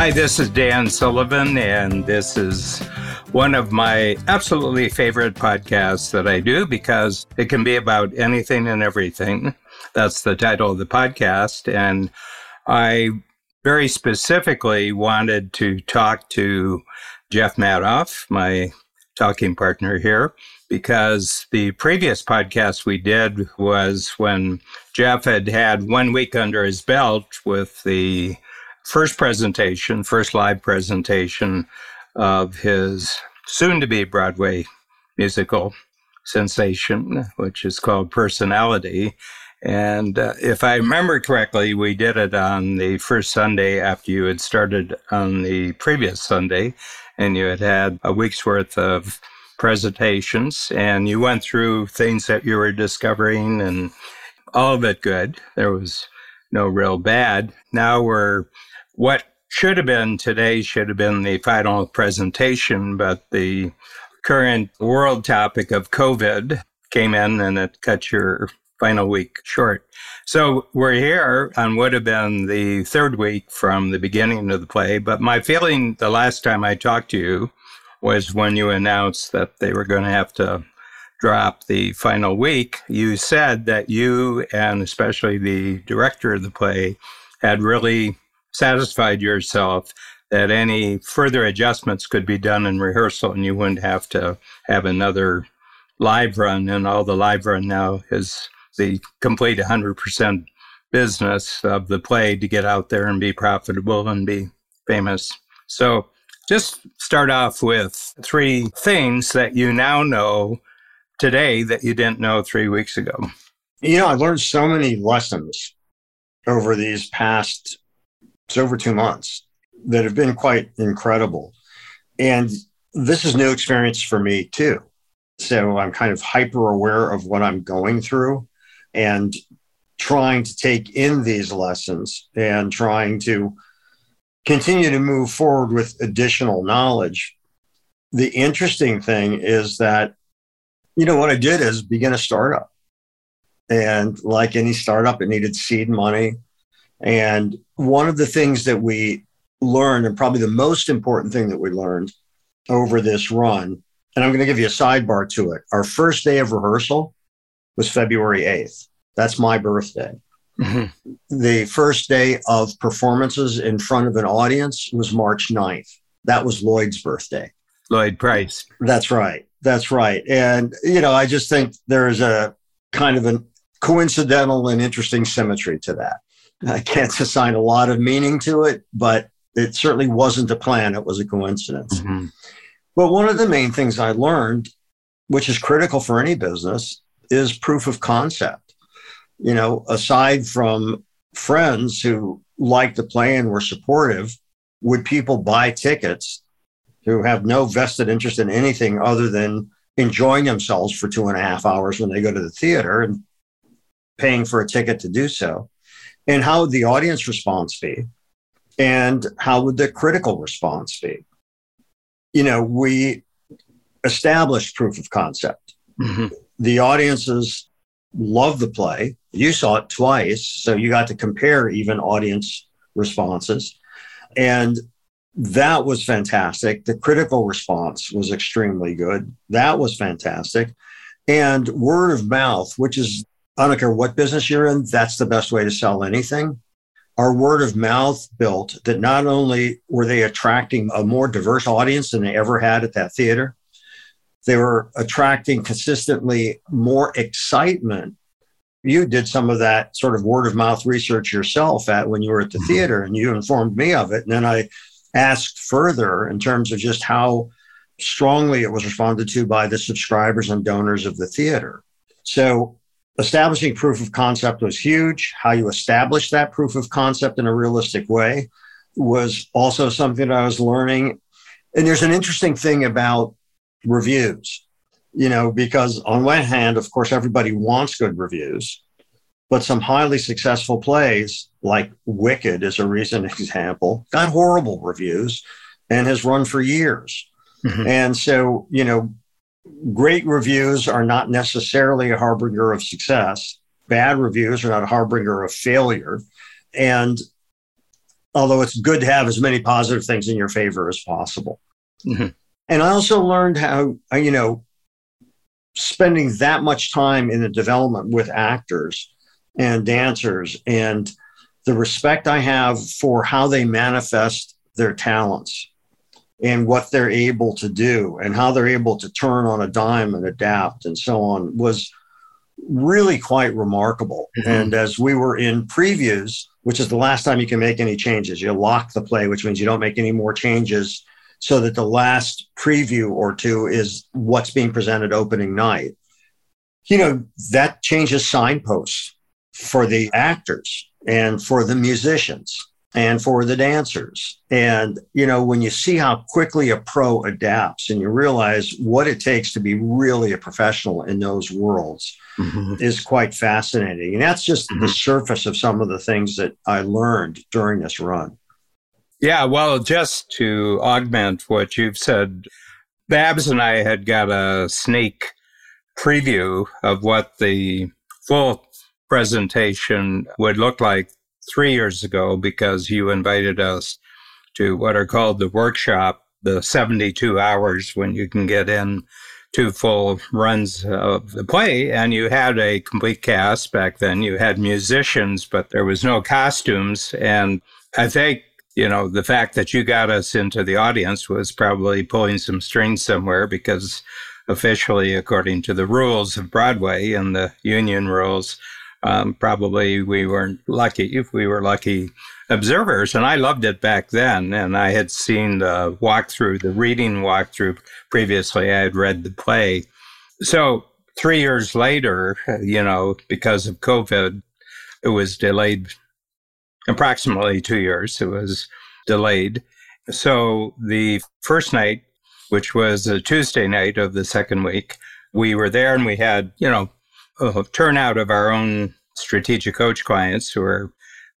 Hi, this is Dan Sullivan, and this is one of my absolutely favorite podcasts that I do because it can be about anything and everything. That's the title of the podcast. And I very specifically wanted to talk to Jeff Madoff, my talking partner here, because the previous podcast we did was when Jeff had had one week under his belt with the first presentation, first live presentation of his soon to be Broadway musical sensation, which is called Personality. And uh, if I remember correctly, we did it on the first Sunday after you had started on the previous Sunday, and you had had a week's worth of presentations, and you went through things that you were discovering, and all of it good. There was no real bad. Now we're what should have been today should have been the final presentation, but the current world topic of COVID came in and it cut your final week short. So we're here on would have been the third week from the beginning of the play. But my feeling the last time I talked to you was when you announced that they were going to have to drop the final week. You said that you and especially the director of the play had really satisfied yourself that any further adjustments could be done in rehearsal and you wouldn't have to have another live run. And all the live run now is the complete 100% business of the play to get out there and be profitable and be famous. So just start off with three things that you now know today that you didn't know three weeks ago. You know, I learned so many lessons over these past it's over two months that have been quite incredible. And this is new experience for me too. So I'm kind of hyper aware of what I'm going through and trying to take in these lessons and trying to continue to move forward with additional knowledge. The interesting thing is that, you know, what I did is begin a startup. And like any startup, it needed seed money. And one of the things that we learned, and probably the most important thing that we learned over this run, and I'm going to give you a sidebar to it. Our first day of rehearsal was February 8th. That's my birthday. Mm-hmm. The first day of performances in front of an audience was March 9th. That was Lloyd's birthday. Lloyd Price. That's right. That's right. And, you know, I just think there is a kind of a coincidental and interesting symmetry to that. I can't assign a lot of meaning to it, but it certainly wasn't a plan. It was a coincidence. Mm-hmm. But one of the main things I learned, which is critical for any business, is proof of concept. You know, aside from friends who liked the play and were supportive, would people buy tickets who have no vested interest in anything other than enjoying themselves for two and a half hours when they go to the theater and paying for a ticket to do so? And how would the audience response be? And how would the critical response be? You know, we established proof of concept. Mm-hmm. The audiences love the play. You saw it twice, so you got to compare even audience responses. And that was fantastic. The critical response was extremely good. That was fantastic. And word of mouth, which is I don't care what business you're in, that's the best way to sell anything. Our word of mouth built that not only were they attracting a more diverse audience than they ever had at that theater, they were attracting consistently more excitement. You did some of that sort of word of mouth research yourself at when you were at the mm-hmm. theater and you informed me of it. And then I asked further in terms of just how strongly it was responded to by the subscribers and donors of the theater. So establishing proof of concept was huge. How you establish that proof of concept in a realistic way was also something that I was learning. And there's an interesting thing about reviews, you know, because on one hand, of course, everybody wants good reviews, but some highly successful plays, like Wicked is a recent example, got horrible reviews and has run for years. Mm-hmm. And so, you know, great reviews are not necessarily a harbinger of success. Bad reviews are not a harbinger of failure. And although it's good to have as many positive things in your favor as possible. Mm-hmm. And I also learned how, you know, spending that much time in the development with actors and dancers and the respect I have for how they manifest their talents and what they're able to do and how they're able to turn on a dime and adapt and so on was really quite remarkable. Mm-hmm. And as we were in previews, which is the last time you can make any changes, you lock the play, which means you don't make any more changes so that the last preview or two is what's being presented opening night. You know, that changes signposts for the actors and for the musicians and for the dancers. And, you know, when you see how quickly a pro adapts and you realize what it takes to be really a professional in those worlds mm-hmm. is quite fascinating. And that's just mm-hmm. the surface of some of the things that I learned during this run. Yeah, well, just to augment what you've said, Babs and I had got a sneak preview of what the full presentation would look like three years ago because you invited us to what are called the workshop, the 72 hours when you can get in two full runs of the play. And you had a complete cast back then. You had musicians, but there was no costumes. And I think, you know, the fact that you got us into the audience was probably pulling some strings somewhere because officially, according to the rules of Broadway and the union rules, um, probably we weren't lucky if we were lucky observers. And I loved it back then. And I had seen the walkthrough, the reading walkthrough previously. I had read the play. So three years later, you know, because of COVID, it was delayed approximately two years. It was delayed. So the first night, which was a Tuesday night of the second week, we were there and we had, you know, Uh, a turnout of our own strategic coach clients who are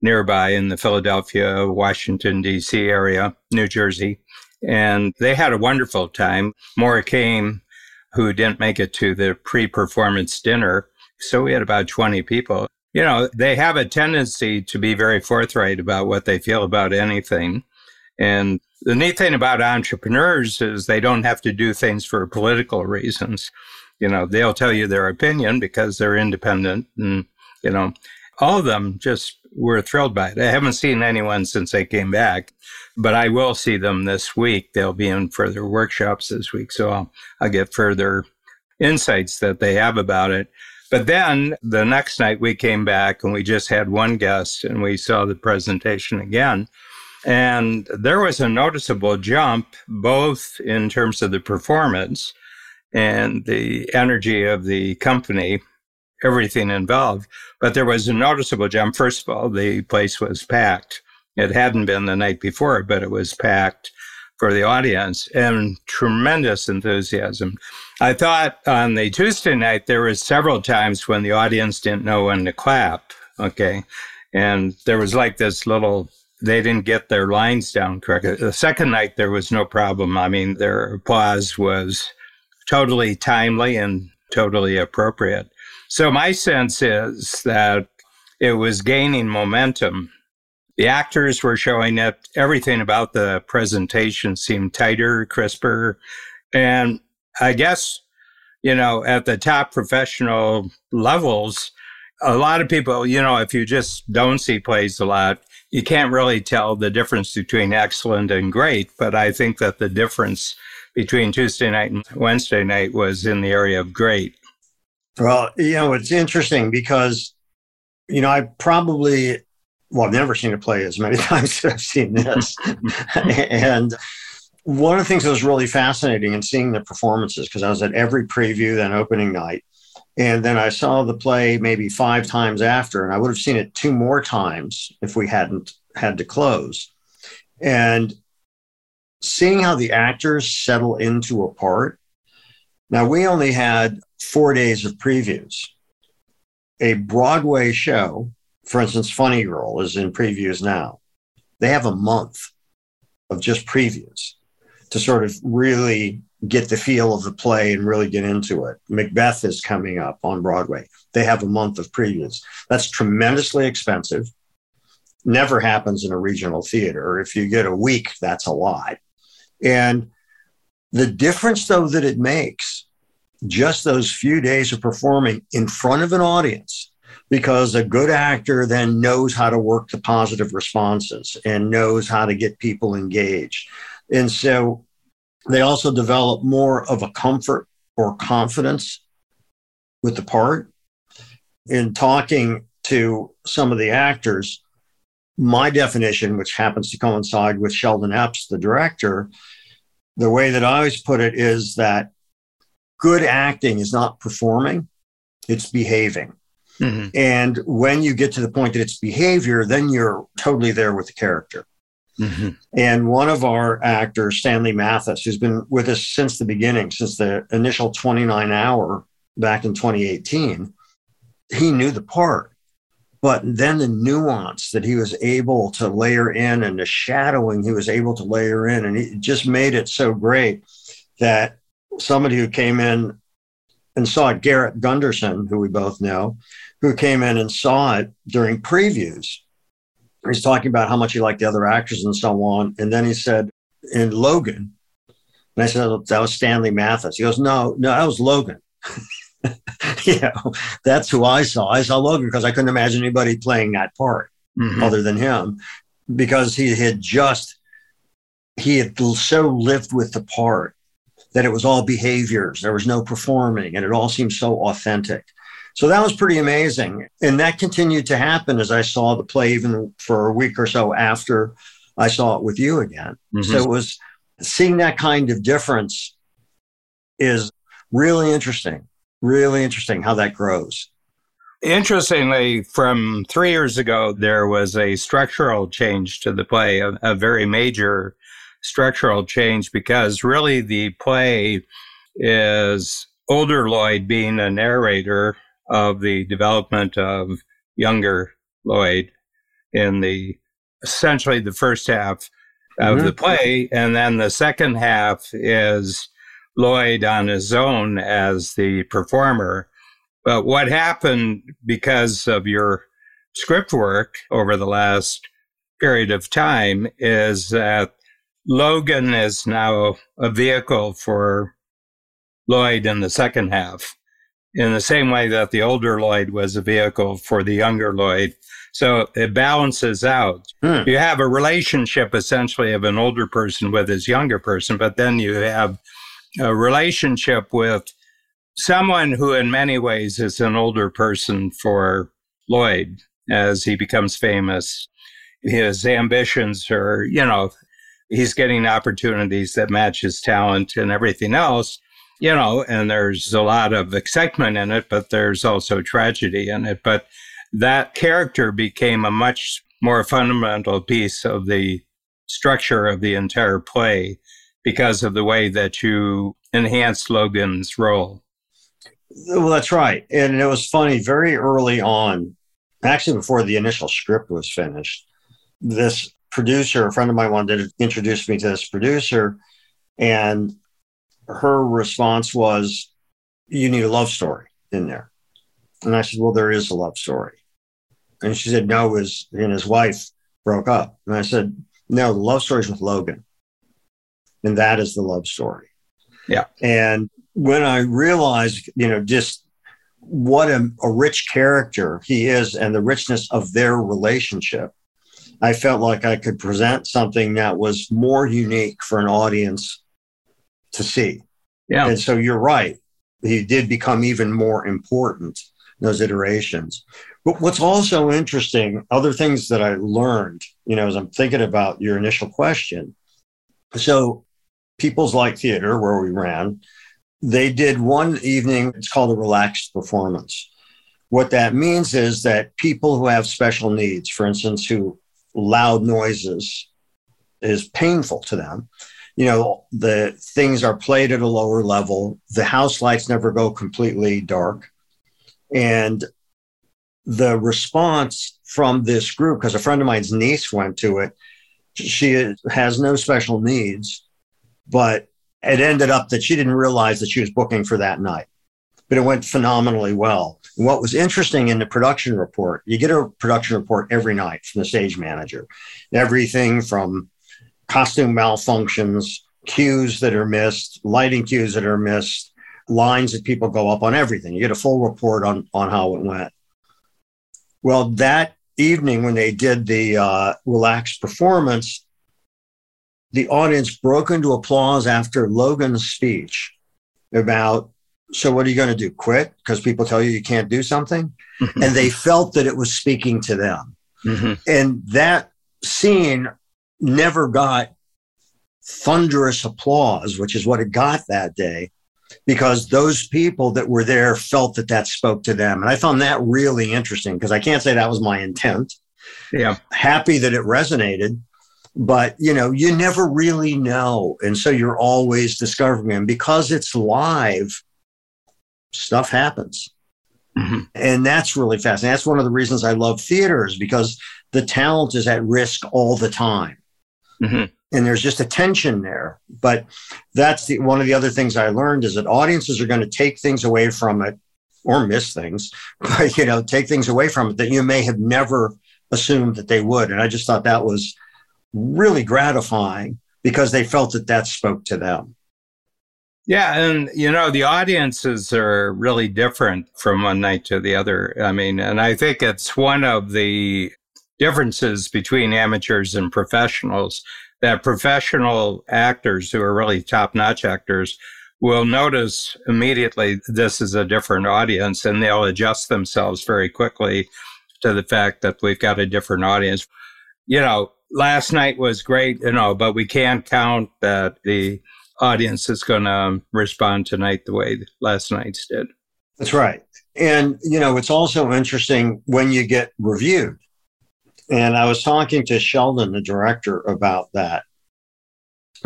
nearby in the Philadelphia, Washington, D.C. area, New Jersey. And they had a wonderful time. Maura came, who didn't make it to the pre performance dinner. So we had about 20 people. You know, they have a tendency to be very forthright about what they feel about anything. And the neat thing about entrepreneurs is they don't have to do things for political reasons. You know, they'll tell you their opinion because they're independent and, you know, all of them just were thrilled by it. I haven't seen anyone since they came back, but I will see them this week. They'll be in further workshops this week. So I'll, I'll get further insights that they have about it. But then the next night we came back and we just had one guest and we saw the presentation again. And there was a noticeable jump, both in terms of the performance and the energy of the company, everything involved. But there was a noticeable jump. First of all, the place was packed. It hadn't been the night before, but it was packed for the audience and tremendous enthusiasm. I thought on the Tuesday night, there was several times when the audience didn't know when to clap. Okay. And there was like this little, they didn't get their lines down correctly. The second night, there was no problem. I mean, their applause was totally timely and totally appropriate. So my sense is that it was gaining momentum. The actors were showing it. Everything about the presentation seemed tighter, crisper. And I guess, you know, at the top professional levels, a lot of people, you know, if you just don't see plays a lot, you can't really tell the difference between excellent and great. But I think that the difference between Tuesday night and Wednesday night was in the area of great. Well, you know, it's interesting because, you know, I probably, well, I've never seen a play as many times as I've seen this. and one of the things that was really fascinating in seeing the performances, because I was at every preview, then opening night. And then I saw the play maybe five times after, and I would have seen it two more times if we hadn't had to close. And seeing how the actors settle into a part. Now, we only had four days of previews. A Broadway show, for instance, Funny Girl is in previews now. They have a month of just previews to sort of really get the feel of the play and really get into it. Macbeth is coming up on Broadway. They have a month of previews. That's tremendously expensive Never happens in a regional theater. If you get a week, that's a lot. And the difference, though, that it makes just those few days of performing in front of an audience, because a good actor then knows how to work the positive responses and knows how to get people engaged. And so they also develop more of a comfort or confidence with the part. In talking to some of the actors, my definition, which happens to coincide with Sheldon Epps, the director, the way that I always put it is that good acting is not performing, it's behaving. Mm-hmm. And when you get to the point that it's behavior, then you're totally there with the character. Mm-hmm. And one of our actors, Stanley Mathis, who's been with us since the beginning, since the initial 29 hour back in 2018, he knew the part. But then the nuance that he was able to layer in and the shadowing he was able to layer in, and it just made it so great that somebody who came in and saw it, Garrett Gunderson, who we both know, who came in and saw it during previews. He's talking about how much he liked the other actors and so on. And then he said, in Logan, and I said, that was Stanley Mathis. He goes, no, no, that was Logan. you know, that's who I saw. I saw Logan because I couldn't imagine anybody playing that part mm-hmm. other than him because he had just, he had so lived with the part that it was all behaviors. There was no performing and it all seemed so authentic. So that was pretty amazing. And that continued to happen as I saw the play even for a week or so after I saw it with you again. Mm-hmm. So it was seeing that kind of difference is really interesting, really interesting how that grows. Interestingly, from three years ago, there was a structural change to the play, a, a very major structural change because really the play is older Lloyd being a narrator of the development of younger Lloyd in the essentially the first half of mm-hmm. the play. And then the second half is Lloyd on his own as the performer. But what happened because of your script work over the last period of time is that Logan is now a vehicle for Lloyd in the second half, in the same way that the older Lloyd was a vehicle for the younger Lloyd. So it balances out. Hmm. You have a relationship essentially of an older person with his younger person, but then you have a relationship with someone who, in many ways, is an older person for Lloyd as he becomes famous. His ambitions are, you know, he's getting opportunities that match his talent and everything else, you know, and there's a lot of excitement in it, but there's also tragedy in it. But that character became a much more fundamental piece of the structure of the entire play because of the way that you enhanced Logan's role. Well, that's right. And it was funny very early on, actually, before the initial script was finished, this producer, a friend of mine wanted to introduce me to this producer, and her response was, You need a love story in there. And I said, Well, there is a love story. And she said, No, his and his wife broke up. And I said, No, the love story is with Logan. And that is the love story. Yeah. And when I realized, you know, just what a, a rich character he is and the richness of their relationship, I felt like I could present something that was more unique for an audience to see. Yeah. And so you're right. He did become even more important those iterations. But what's also interesting, other things that I learned, you know, as I'm thinking about your initial question. So People's Light Theater, where we ran, they did one evening, it's called a relaxed performance. What that means is that people who have special needs, for instance, who loud noises is painful to them. You know, the things are played at a lower level. The house lights never go completely dark. And the response from this group, because a friend of mine's niece went to it, she has no special needs, but it ended up that she didn't realize that she was booking for that night. But it went phenomenally well. What was interesting in the production report, you get a production report every night from the stage manager. Everything from costume malfunctions, cues that are missed, lighting cues that are missed, lines that people go up on everything. You get a full report on, on how it went. Well, that evening when they did the uh, relaxed performance, the audience broke into applause after Logan's speech about, so what are you going to do? Quit because people tell you you can't do something? Mm-hmm. and they felt that it was speaking to them. Mm-hmm. And that scene never got thunderous applause, which is what it got that day, because those people that were there felt that that spoke to them. And I found that really interesting because I can't say that was my intent. Yeah. Happy that it resonated, but you know, you never really know. And so you're always discovering. And because it's live, stuff happens. Mm-hmm. And that's really fascinating. That's one of the reasons I love theaters because the talent is at risk all the time. Mm-hmm. And there's just a tension there. But that's the, one of the other things I learned is that audiences are going to take things away from it or miss things, but, you know, take things away from it that you may have never assumed that they would. And I just thought that was really gratifying because they felt that that spoke to them. Yeah, and you know the audiences are really different from one night to the other. I mean, and I think it's one of the differences between amateurs and professionals that professional actors who are really top notch actors will notice immediately this is a different audience and they'll adjust themselves very quickly to the fact that we've got a different audience. You know, last night was great, you know, but we can't count that the audience is going to respond tonight the way last night's did. That's right. And, you know, it's also interesting when you get reviewed and I was talking to Sheldon, the director, about that.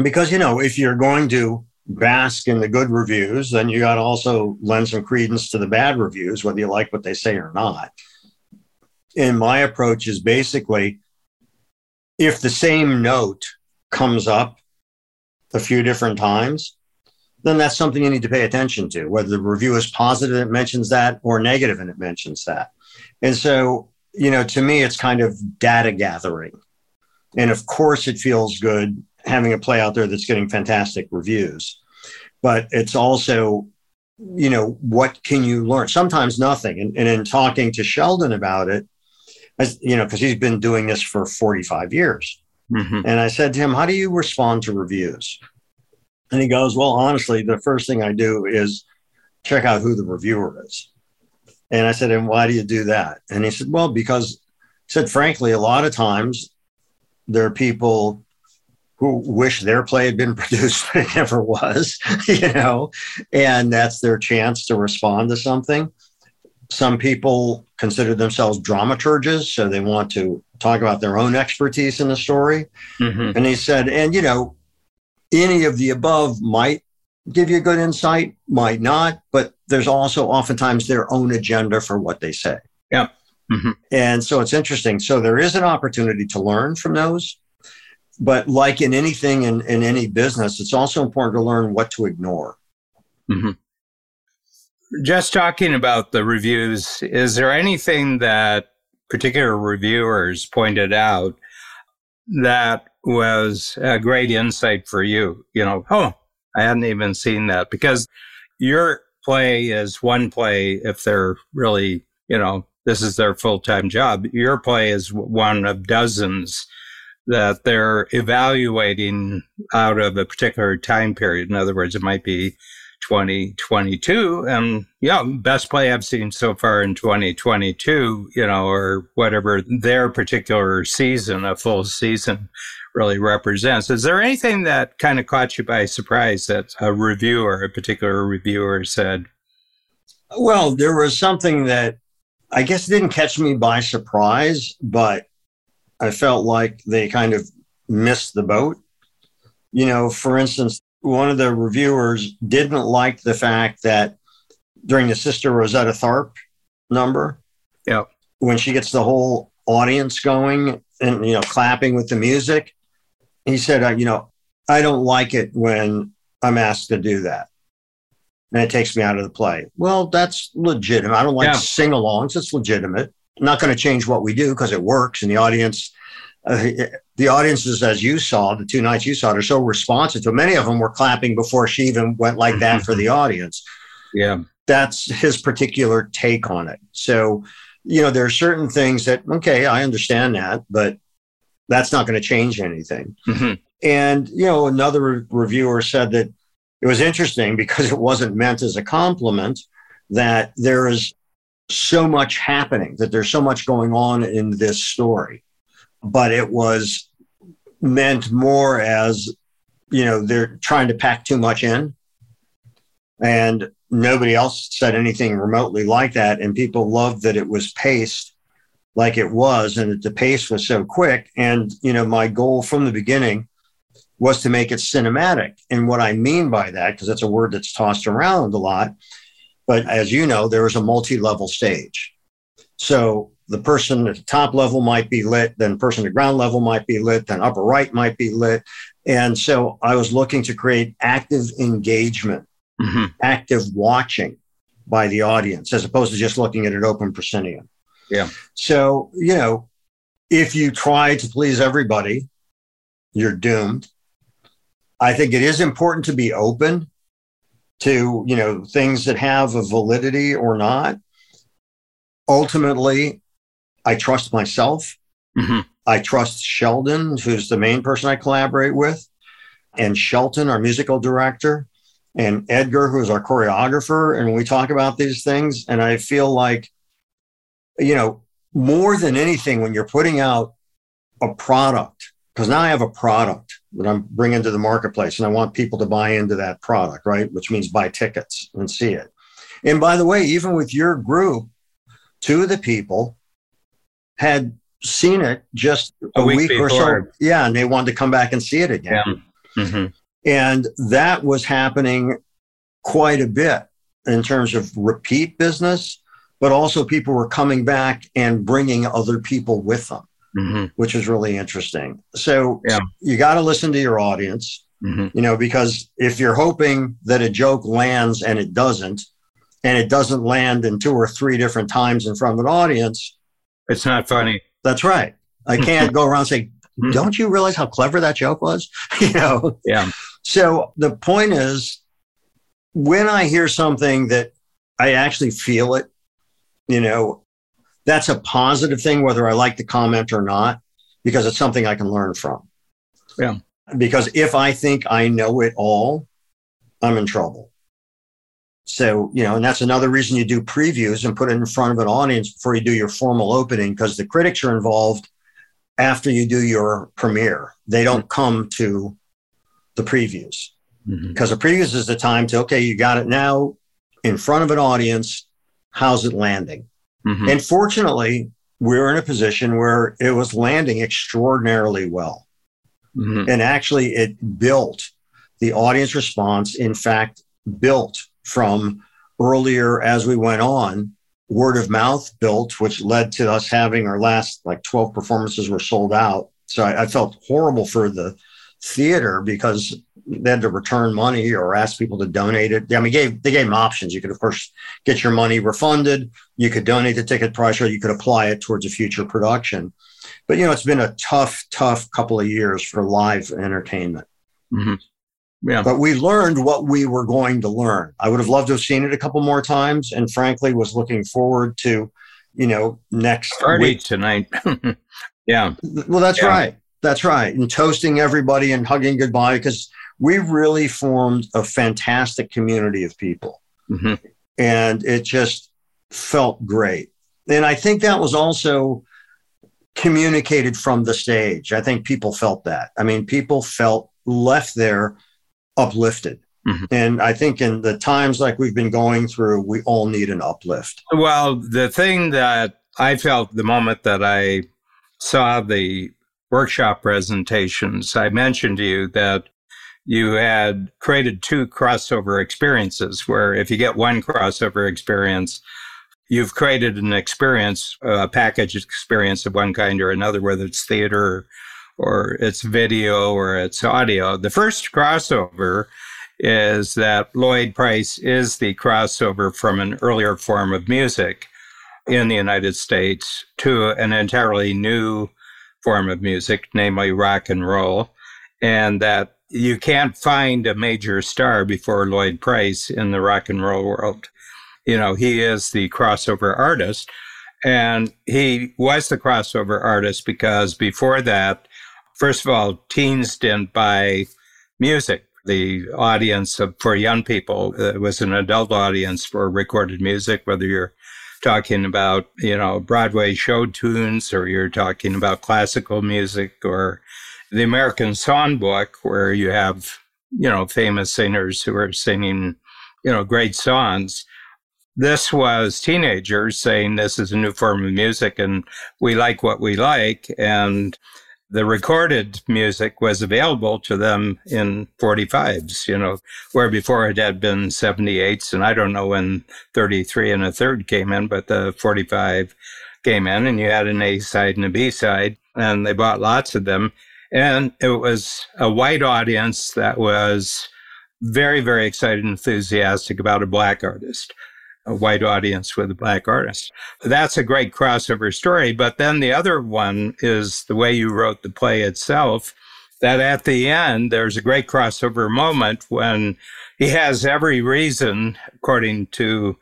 Because, you know, if you're going to bask in the good reviews, then you got to also lend some credence to the bad reviews, whether you like what they say or not. And my approach is basically if the same note comes up a few different times, then that's something you need to pay attention to, whether the review is positive and it mentions that or negative and it mentions that. And so you know, to me, it's kind of data gathering. And of course, it feels good having a play out there that's getting fantastic reviews. But it's also, you know, what can you learn? Sometimes nothing. And, and in talking to Sheldon about it, as, you know, because he's been doing this for 45 years. Mm-hmm. And I said to him, How do you respond to reviews? And he goes, Well, honestly, the first thing I do is check out who the reviewer is. And I said, and why do you do that? And he said, well, because he said, frankly, a lot of times there are people who wish their play had been produced, but it never was, you know, and that's their chance to respond to something. Some people consider themselves dramaturges, so they want to talk about their own expertise in the story. Mm-hmm. And he said, and you know, any of the above might give you good insight, might not, but there's also oftentimes their own agenda for what they say. Yeah. Mm-hmm. And so it's interesting. So there is an opportunity to learn from those. But like in anything in, in any business, it's also important to learn what to ignore. Mm-hmm. Just talking about the reviews, is there anything that particular reviewers pointed out that was a great insight for you? You know, oh, I hadn't even seen that because your play is one play if they're really, you know, this is their full time job. Your play is one of dozens that they're evaluating out of a particular time period. In other words, it might be 2022 and yeah best play i've seen so far in 2022 you know or whatever their particular season a full season really represents. Is there anything that kind of caught you by surprise that a reviewer, a particular reviewer said? Well, there was something that I guess didn't catch me by surprise, but I felt like they kind of missed the boat. You know, for instance, one of the reviewers didn't like the fact that during the Sister Rosetta Tharpe number, yeah, when she gets the whole audience going and you know clapping with the music, he said, uh, you know, I don't like it when I'm asked to do that. and it takes me out of the play. Well, that's legitimate. I don't like Yeah. sing alongs. It's legitimate. Not going to change what we do because it works. And the audience, uh, the audiences, as you saw, the two nights you saw, they're so responsive to it. Many of them were clapping before she even went like that for the audience. Yeah. That's his particular take on it. So, you know, there are certain things that, okay, I understand that, but that's not going to change anything. Mhm. And, you know, another re- reviewer said that it was interesting because it wasn't meant as a compliment that there is so much happening, that there's so much going on in this story. But it was meant more as, you know, they're trying to pack too much in. And nobody else said anything remotely like that. And people loved that it was paced like it was and that the pace was so quick. And, you know, my goal from the beginning was to make it cinematic. And what I mean by that, because that's a word that's tossed around a lot, but as you know, there is a multi level stage. So the person at the top level might be lit, then person at ground level might be lit, then upper right might be lit. And so I was looking to create active engagement, Mhm. active watching by the audience, as opposed to just looking at an open proscenium. Yeah. So, you know, if you try to please everybody, you're doomed. I think it is important to be open to, you know, things that have a validity or not. Ultimately, I trust myself. Mhm. I trust Sheldon, who's the main person I collaborate with, and Shelton, our musical director, and Edgar, who's our choreographer. And we talk about these things. And I feel like, you know, more than anything, when you're putting out a product, because now I have a product that I'm bringing to the marketplace and I want people to buy into that product, right? Which means buy tickets and see it. And by the way, even with your group, two of the people had seen it just a, A week week, or so. Yeah. And they wanted to come back and see it again. Yeah. Mhm. And that was happening quite a bit in terms of repeat business, but also people were coming back and bringing other people with them, Mhm. which is really interesting. So Yeah. you got to listen to your audience, Mhm. you know, because if you're hoping that a joke lands and it doesn't, and it doesn't land in two or three different times in front of an audience, It's not funny. that's right. I can't go around saying, don't you realize how clever that joke was? you know, Yeah. so the point is, when I hear something that I actually feel it, you know, that's a positive thing, whether I like the comment or not, because it's something I can learn from. Yeah. Because if I think I know it all, I'm in trouble. So, you know, and that's another reason you do previews and put it in front of an audience before you do your formal opening, because the critics are involved after you do your premiere. They don't come to the previews because the previews is the time to, okay, you got it now in front of an audience. How's it landing? Mhm. And fortunately, we're in a position where it was landing extraordinarily well. Mhm. And actually, it built the audience response, in fact, built from earlier as we went on. Word of mouth built, which led to us having our last like 12 performances were sold out. So I, I felt horrible for the theater because they had to return money or ask people to donate it. I mean, gave they gave them options. You could, of course, get your money refunded. You could donate the ticket price, or you could apply it towards a future production. But you know, it's been a tough, tough couple of years for live entertainment. Mhm. Yeah. But we learned what we were going to learn. I would have loved to have seen it a couple more times, and frankly, was looking forward to, you know, next Party week. tonight. yeah. Well, that's Yeah. right. That's right. And toasting everybody and hugging goodbye because we really formed a fantastic community of people. Mhm. And it just felt great. And I think that was also communicated from the stage. I think people felt that. I mean, people felt left there uplifted. Mhm. And I think in the times like we've been going through, we all need an uplift. Well, the thing that I felt the moment that I saw the workshop presentations, I mentioned to you that you had created two crossover experiences where if you get one crossover experience, you've created an experience, a package experience of one kind or another, whether it's theater or it's video or it's audio. The first crossover is that Lloyd Price is the crossover from an earlier form of music in the United States to an entirely new form of music, namely rock and roll, and that you can't find a major star before Lloyd Price in the rock and roll world. You know, he is the crossover artist. And he was the crossover artist because before that, first of all, teens didn't buy music. The audience of, for young people was an adult audience for recorded music, whether you're talking about, you know, Broadway show tunes or you're talking about classical music or the American Songbook, where you have, you know, famous singers who are singing, you know, great songs. This was teenagers saying this is a new form of music and we like what we like. And the recorded music was available to them in 45s, you know, where before it had been 78s. And I don't know when 33 and a third came in, but the 45 came in and you had an A side and a B side, and they bought lots of them. And it was a white audience that was very, very excited and enthusiastic about a black artist, a white audience with a black artist. That's a great crossover story. But then the other one is the way you wrote the play itself, that at the end, there's a great crossover moment when he has every reason, according to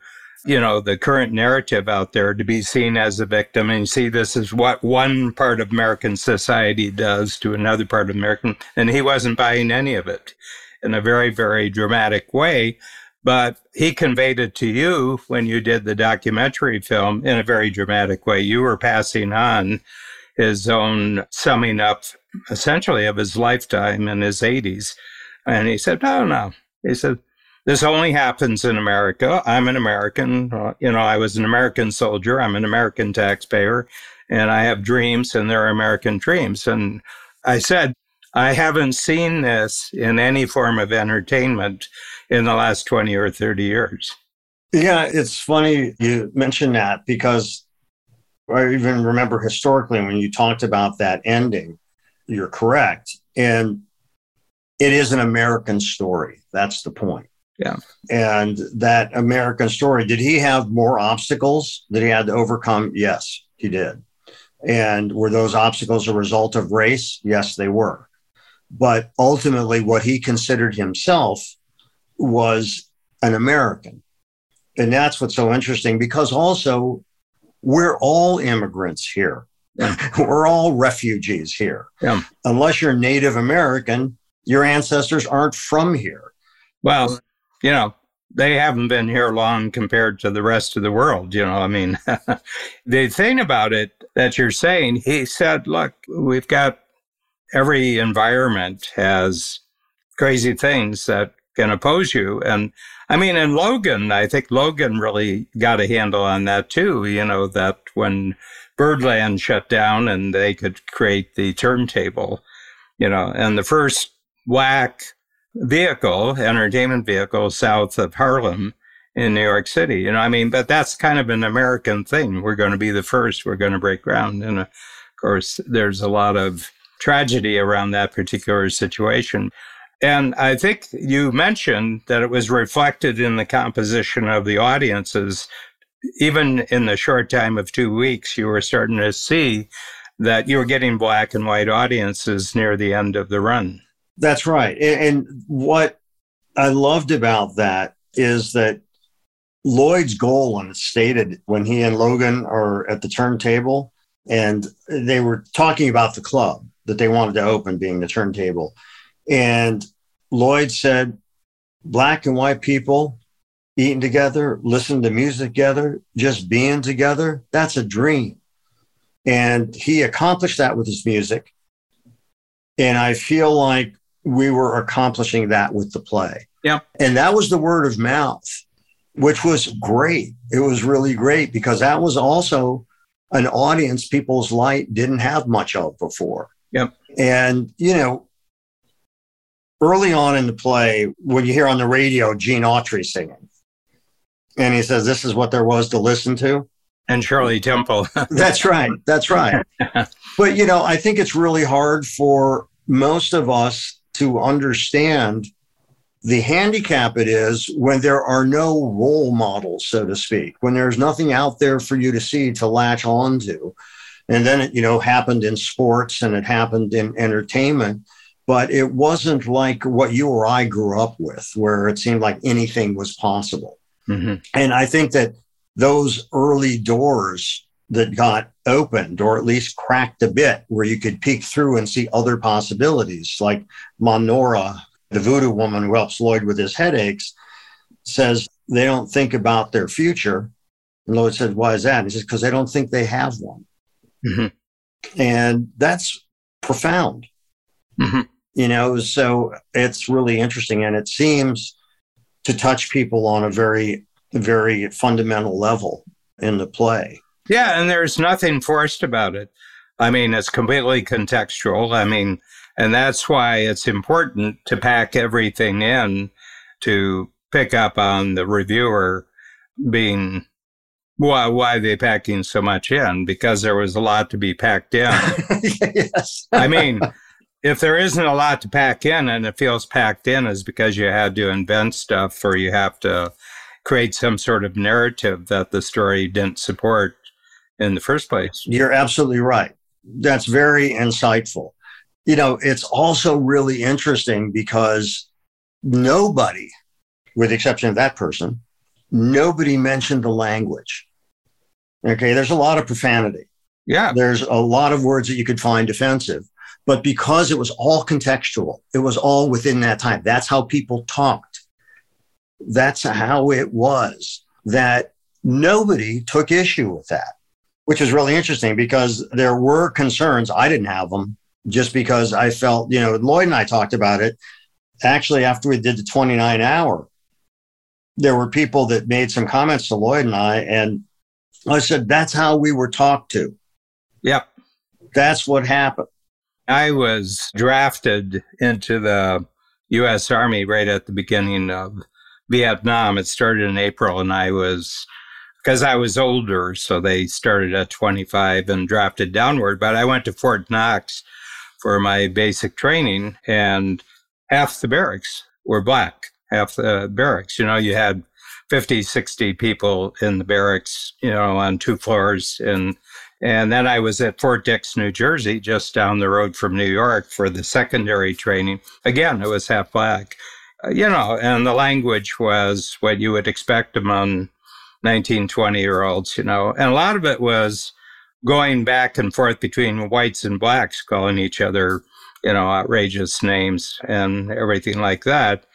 you know, the current narrative out there to be seen as a victim and see this is what one part of American society does to another part of American. And he wasn't buying any of it in a very, very dramatic way. But he conveyed it to you when you did the documentary film in a very dramatic way. You were passing on his own summing up essentially of his lifetime in his 80s. And he said, No, no. He said, this only happens in America. I'm an American. You know, I was an American soldier. I'm an American taxpayer, and I have dreams, and they're American dreams. And I said, I haven't seen this in any form of entertainment in the last 20 or 30 years. Yeah, it's funny you mentioned that because I even remember historically when you talked about that ending, you're correct. And it is an American story. That's the point. Yeah. And that American story, did he have more obstacles that he had to overcome? Yes, he did. And were those obstacles a result of race? Yes, they were. But ultimately, what he considered himself was an American. And that's what's so interesting because also we're all immigrants here. Yeah. we're all refugees here. Yeah. Unless you're Native American, your ancestors aren't from here. Well, you know, they haven't been here long compared to the rest of the world. You know, I mean, the thing about it that you're saying, he said, look, we've got every environment has crazy things that can oppose you. And I mean, in Logan, I think Logan really got a handle on that too. You know, that when Birdland shut down and they could create the turntable, you know, and the first whack vehicle, entertainment vehicle south of Harlem in New York City. You know, I mean, but that's kind of an American thing. We're going to be the first. We're going to break ground. And of course, there's a lot of tragedy around that particular situation. And I think you mentioned that it was reflected in the composition of the audiences. Even in the short time of two weeks, you were starting to see that you were getting black and white audiences near the end of the run. That's right. And, what I loved about that is that Lloyd's goal, and stated when he and Logan are at the turntable, and they were talking about the club that they wanted to open, being the turntable. And Lloyd said, Black and white people eating together, listening to music together, just being together, that's a dream. And he accomplished that with his music. And I feel like we were accomplishing that with the play. Yeah. And that was the word of mouth, which was great. It was really great because that was also an audience people's light didn't have much of before. Yep. And, you know, early on in the play, when you hear on the radio Gene Autry singing, and he says, This is what there was to listen to. And Shirley Temple. that's right. That's right. but, you know, I think it's really hard for most of us to understand The handicap it is when there are no role models, so to speak, when there's nothing out there for you to see to latch onto. And then it, you know, happened in sports and it happened in entertainment, but it wasn't like what you or I grew up with, where it seemed like anything was possible. Mm-hmm. And I think that those early doors that got opened or at least cracked a bit where you could peek through and see other possibilities like Monora, the voodoo woman who helps Lloyd with his headaches, says they don't think about their future. And Lloyd said, Why is that? And he says, Because they don't think they have one. Mm-hmm. And that's profound. Mm-hmm. You know, so it's really interesting. And it seems to touch people on a very, very fundamental level in the play. Yeah, and there's nothing forced about it. I mean, it's completely contextual. I mean, and that's why it's important to pack everything in to pick up on the reviewer being why why are they packing so much in because there was a lot to be packed in yes i mean if there isn't a lot to pack in and it feels packed in is because you had to invent stuff or you have to create some sort of narrative that the story didn't support in the first place you're absolutely right that's very insightful you know, it's also really interesting because nobody, with the exception of that person, nobody mentioned the language. Okay, there's a lot of profanity. Yeah. There's a lot of words that you could find offensive. But because it was all contextual, it was all within that time. That's how people talked. That's how it was that nobody took issue with that, which is really interesting because there were concerns. I didn't have them just because I felt, you know, Lloyd and I talked about it. Actually, after we did the 29 hour, there were people that made some comments to Lloyd and I, and I said, that's how we were talked to. Yep. That's what happened. I was drafted into the U.S. Army right at the beginning of Vietnam. It started in April, and I was because I was older, so they started at 25 and drafted downward. But I went to Fort Knox for my basic training, and half the barracks were black, half the barracks. You know, you had 50, 60 people in the barracks, you know, on two floors. And, and then I was at Fort Dix, New Jersey, just down the road from New York for the secondary training. Again, it was half black, uh, you know, and the language was what you would expect among 19, 20 year olds, you know, and a lot of it was, going back and forth between whites and blacks, calling each other, you know, outrageous names and everything like that,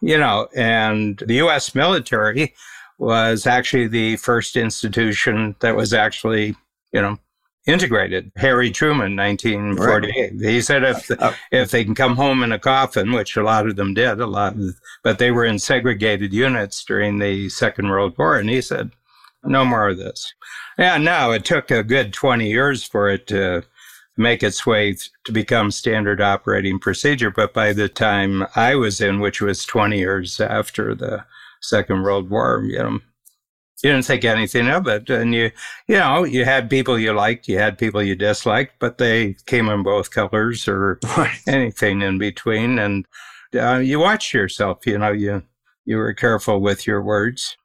you know, and the U.S. military was actually the first institution that was actually, you know, integrated. Harry Truman, 1948. Right. He said if uh, if they can come home in a coffin, which a lot of them did, a lot, of, but they were in segregated units during the Second World War, and he said, no more of this. Yeah, no, it took a good 20 years for it to make its way to become standard operating procedure. But by the time I was in, which was 20 years after the Second World War, you know, you didn't think anything of it. And you, you know, you had people you liked, you had people you disliked, but they came in both colors or right. anything in between. And uh, you watched yourself, you know, you, you were careful with your words.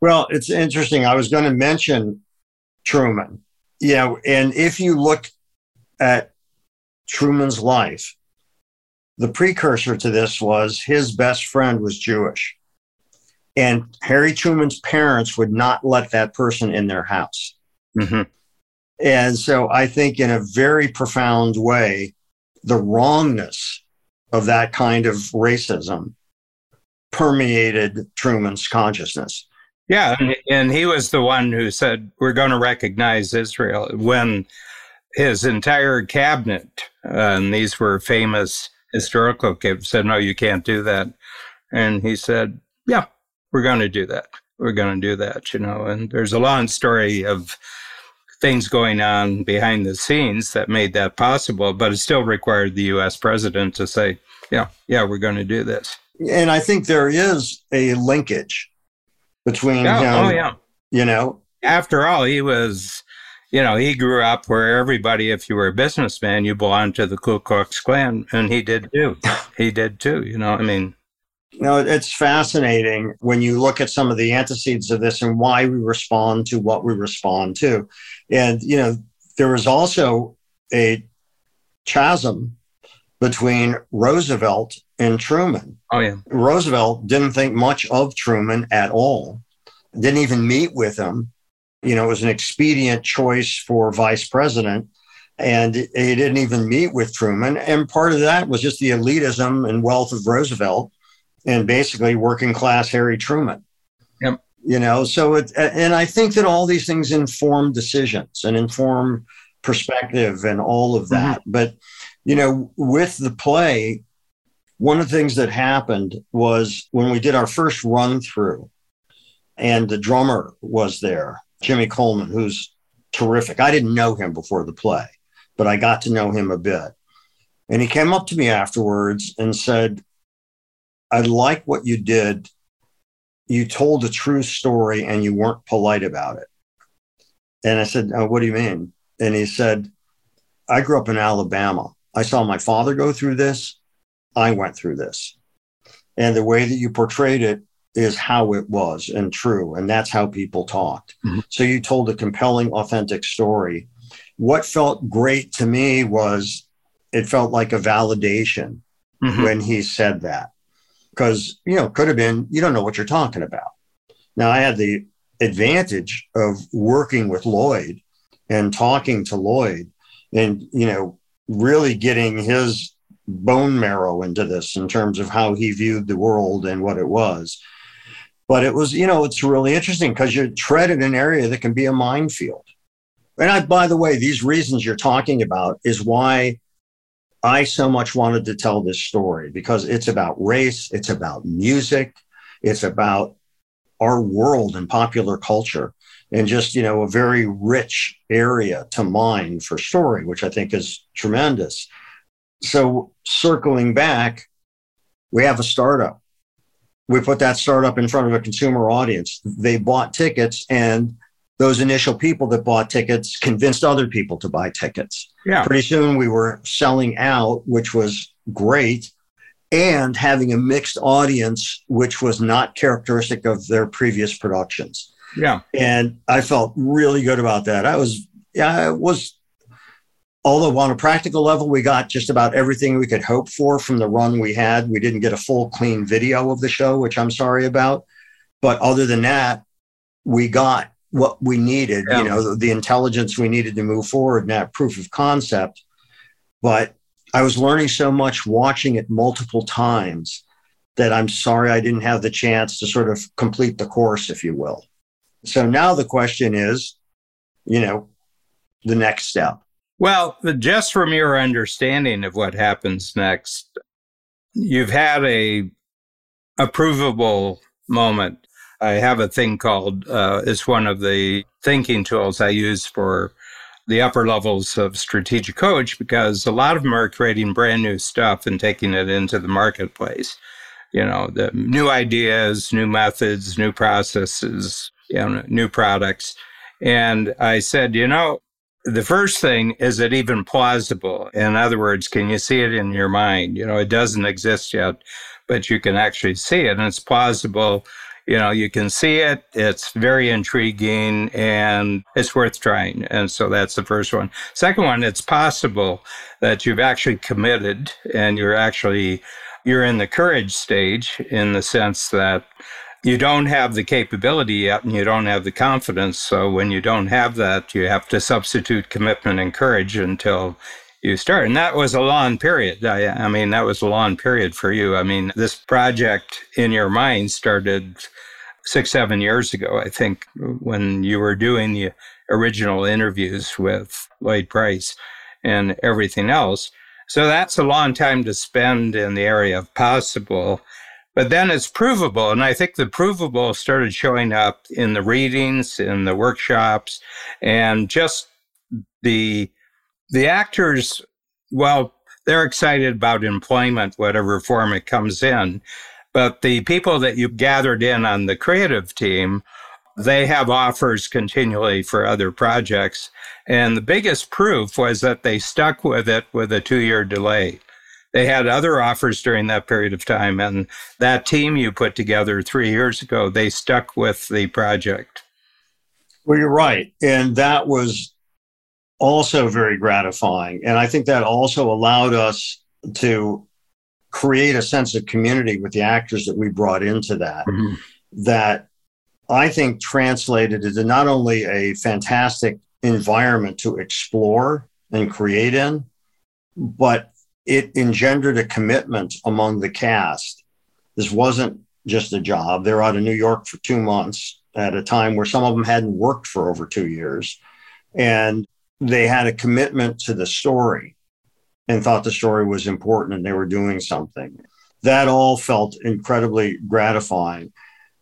Well, it's interesting. I was going to mention Truman. Yeah, and if you look at Truman's life, the precursor to this was his best friend was Jewish. And Harry Truman's parents would not let that person in their house. Mm-hmm. And so I think, in a very profound way, the wrongness of that kind of racism permeated Truman's consciousness. Yeah, and, and he was the one who said, We're going to recognize Israel when his entire cabinet, uh, and these were famous historical cables, said, No, you can't do that. And he said, Yeah, we're going to do that. We're going to do that, you know. And there's a long story of things going on behind the scenes that made that possible, but it still required the US president to say, Yeah, yeah, we're going to do this. And I think there is a linkage between oh, him. Oh, yeah. You know, after all, he was, you know, he grew up where everybody, if you were a businessman, you belonged to the Ku Klux Klan, and he did too. he did too. You know, I mean, You know, it's fascinating when you look at some of the antecedents of this and why we respond to what we respond to. And, you know, there was also a chasm between Roosevelt and Truman. Oh, yeah. Roosevelt didn't think much of Truman at all, didn't even meet with him. You know, it was an expedient choice for vice president. And he didn't even meet with Truman. And part of that was just the elitism and wealth of Roosevelt and basically working class Harry Truman. Yep. You know, so it, and I think that all these things inform decisions and inform perspective and all of that. Mm-hmm. But, you know, with the play, one of the things that happened was when we did our first run through, and the drummer was there, Jimmy Coleman, who's terrific. I didn't know him before the play, but I got to know him a bit. And he came up to me afterwards and said, I like what you did. You told a true story and you weren't polite about it. And I said, oh, What do you mean? And he said, I grew up in Alabama. I saw my father go through this. I went through this. And the way that you portrayed it is how it was and true. And that's how people talked. Mm-hmm. So you told a compelling, authentic story. What felt great to me was it felt like a validation mm-hmm. when he said that. Because, you know, could have been, you don't know what you're talking about. Now, I had the advantage of working with Lloyd and talking to Lloyd and, you know, really getting his bone marrow into this in terms of how he viewed the world and what it was. But it was, you know, it's really interesting because you tread in an area that can be a minefield. And I, by the way, these reasons you're talking about is why I so much wanted to tell this story because it's about race, it's about music, it's about our world and popular culture and just you know a very rich area to mine for story which i think is tremendous. So circling back we have a startup. We put that startup in front of a consumer audience. They bought tickets and those initial people that bought tickets convinced other people to buy tickets yeah pretty soon we were selling out which was great and having a mixed audience which was not characteristic of their previous productions yeah. And I felt really good about that. I was, yeah, it was, although on a practical level, we got just about everything we could hope for from the run we had. We didn't get a full, clean video of the show, which I'm sorry about. But other than that, we got what we needed, yeah. you know, the, the intelligence we needed to move forward and that proof of concept. But I was learning so much watching it multiple times that I'm sorry I didn't have the chance to sort of complete the course, if you will. So now the question is, you know, the next step. Well, just from your understanding of what happens next, you've had a approvable moment. I have a thing called uh, it's one of the thinking tools I use for the upper levels of strategic coach because a lot of them are creating brand new stuff and taking it into the marketplace. You know, the new ideas, new methods, new processes, you know, new products. And I said, you know, the first thing is it even plausible? In other words, can you see it in your mind? You know, it doesn't exist yet, but you can actually see it and it's plausible. You know, you can see it. It's very intriguing and it's worth trying. And so that's the first one. Second one, it's possible that you've actually committed and you're actually, you're in the courage stage in the sense that you don't have the capability yet and you don't have the confidence. So when you don't have that, you have to substitute commitment and courage until you start. And that was a long period. I, I, mean, that was a long period for you. I mean, this project in your mind started six, seven years ago, I think, when you were doing the original interviews with Lloyd Price and everything else. So that's a long time to spend in the area of possible. But then it's provable. And I think the provable started showing up in the readings, in the workshops, and just the the actors, well, they're excited about employment, whatever form it comes in. But the people that you've gathered in on the creative team, they have offers continually for other projects. And the biggest proof was that they stuck with it with a two year delay. they had other offers during that period of time. And that team you put together three years ago, they stuck with the project. Well, you're right. And that was also very gratifying. And I think that also allowed us to create a sense of community with the actors that we brought into that, mm-hmm. that I think translated into not only a fantastic environment to explore and create in, but it engendered a commitment among the cast. This wasn't just a job. They're out of New York for two months at a time where some of them hadn't worked for over two years. And they had a commitment to the story and thought the story was important and they were doing something. That all felt incredibly gratifying.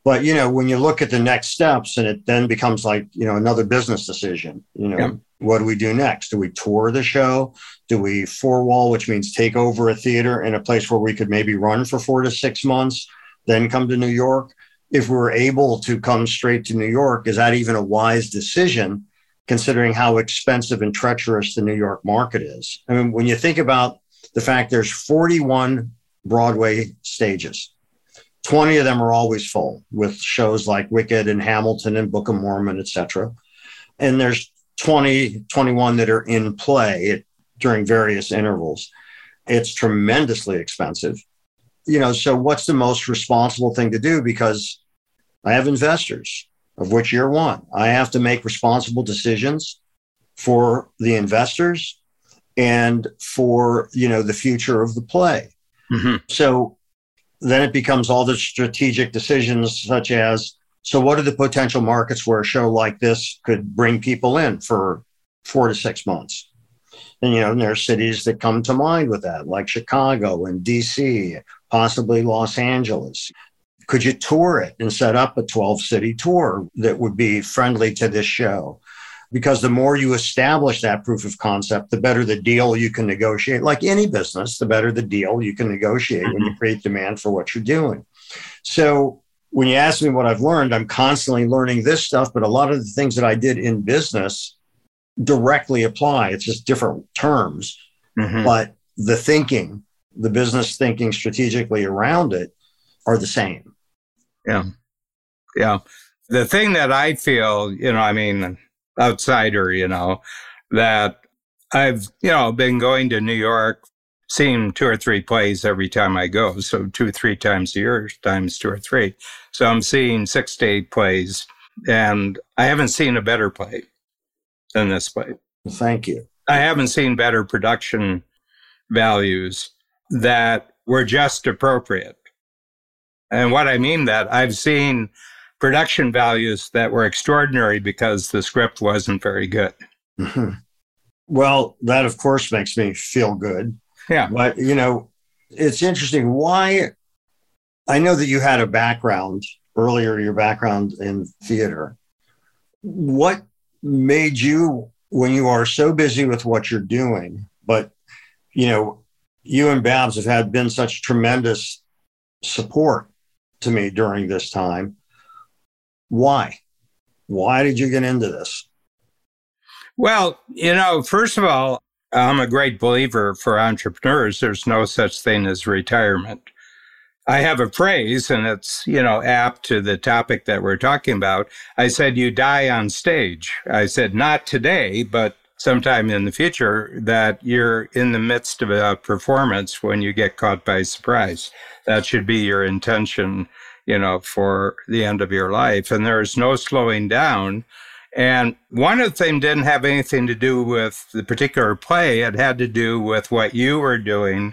But you know, when you look at the next steps and it then becomes like, you know, another business decision, you know, yeah. what do we do next? Do we tour the show? Do we four wall, which means take over a theater in a place where we could maybe run for four to six months, then come to New York? If we we're able to come straight to New York, is that even a wise decision? Considering how expensive and treacherous the New York market is. I mean, when you think about the fact there's 41 Broadway stages, 20 of them are always full with shows like Wicked and Hamilton and Book of Mormon, etc. And there's 20, 21 that are in play during various intervals. It's tremendously expensive. You know, so what's the most responsible thing to do? Because I have investors of which you're one. I have to make responsible decisions for the investors and for you know the future of the play. Mm-hmm. So then it becomes all the strategic decisions, such as so what are the potential markets where a show like this could bring people in for four to six months? And you know, and there are cities that come to mind with that, like Chicago and DC, possibly Los Angeles could you tour it and set up a 12 city tour that would be friendly to this show? Because the more you establish that proof of concept, the better the deal you can negotiate. Like any business, the better the deal you can negotiate mm-hmm. when you create demand for what you're doing. So when you ask me what I've learned, I'm constantly learning this stuff, but a lot of the things that I did in business directly apply. It's just different terms, mm-hmm. but the thinking, the business thinking strategically around it are the same. Yeah. Yeah. The thing that I feel, you know, I mean, outsider, you know, that I've, you know, been going to New York, seeing two or three plays every time I go. So two, three times a year times two or three. So I'm seeing six to eight plays and I haven't seen a better play than this play. Thank you. I haven't seen better production values that were just appropriate. And what I mean that I've seen production values that were extraordinary because the script wasn't very good. Mm-hmm. Well, that of course makes me feel good. Yeah. But, you know, it's interesting. Why? I know that you had a background earlier, your background in theater. What made you, when you are so busy with what you're doing, but, you know, you and Babs have had been such tremendous support to me during this time. Why? Why did you get into this? Well, you know, first of all, I'm a great believer for entrepreneurs. There's no such thing as retirement. I have a phrase, and it's, you know, apt to the topic that we're talking about. I said, You die on stage. I said, Not today, but sometime in the future, that you're in the midst of a performance when you get caught by surprise. That should be your intention, you know, for the end of your life. And there's no slowing down. And one of them didn't have anything to do with the particular play. It had to do with what you were doing,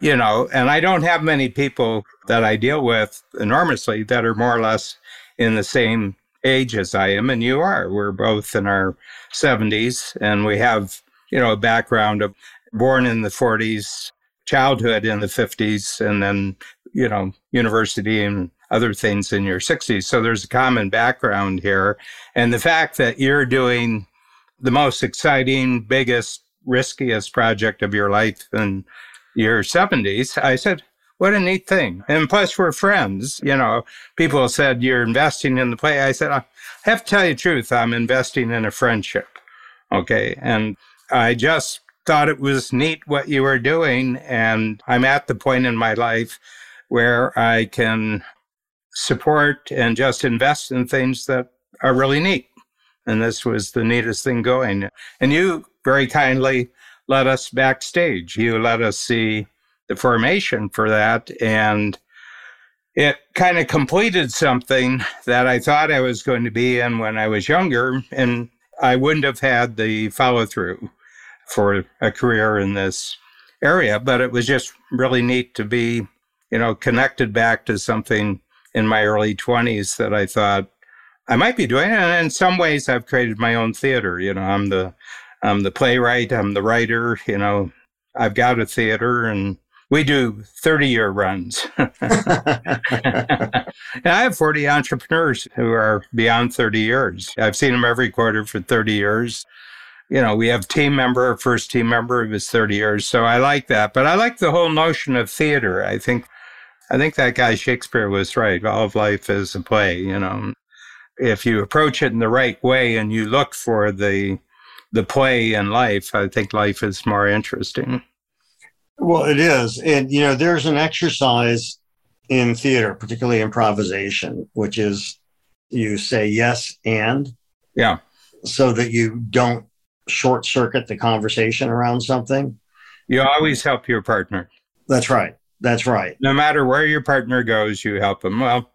you know. And I don't have many people that I deal with enormously that are more or less in the same age as I am, and you are. We're both in our 70s, and we have, you know, a background of born in the 40s, childhood in the 50s, and then, you know, university and other things in your 60s. So there's a common background here. And the fact that you're doing the most exciting, biggest, riskiest project of your life in your 70s, I said, what a neat thing. And plus, we're friends. You know, people said, You're investing in the play. I said, I have to tell you the truth. I'm investing in a friendship. Okay. And I just thought it was neat what you were doing. And I'm at the point in my life where I can support and just invest in things that are really neat. And this was the neatest thing going. And you very kindly let us backstage. You let us see the formation for that. And it kind of completed something that I thought I was going to be in when I was younger. And I wouldn't have had the follow through for a career in this area, but it was just really neat to be, you know, connected back to something in my early 20s that I thought I might be doing. And in some ways, I've created my own theater. You know, I'm the I'm the playwright, I'm the writer. You know, I've got a theater, and we do 30 year runs. and I have 40 entrepreneurs who are beyond 30 years. I've seen them every quarter for 30 years. You know, we have team member, first team member was 30 years. So I like that. But I like the whole notion of theater. I think I think that guy Shakespeare was right. All of life is a play, you know. If you approach it in the right way and you look for the the play in life, I think life is more interesting. Well, it is. And you know, there's an exercise in theater, particularly improvisation, which is you say yes and yeah, so that you don't short circuit the conversation around something. You always help your partner. That's right. That's right. No matter where your partner goes, you help them. Well,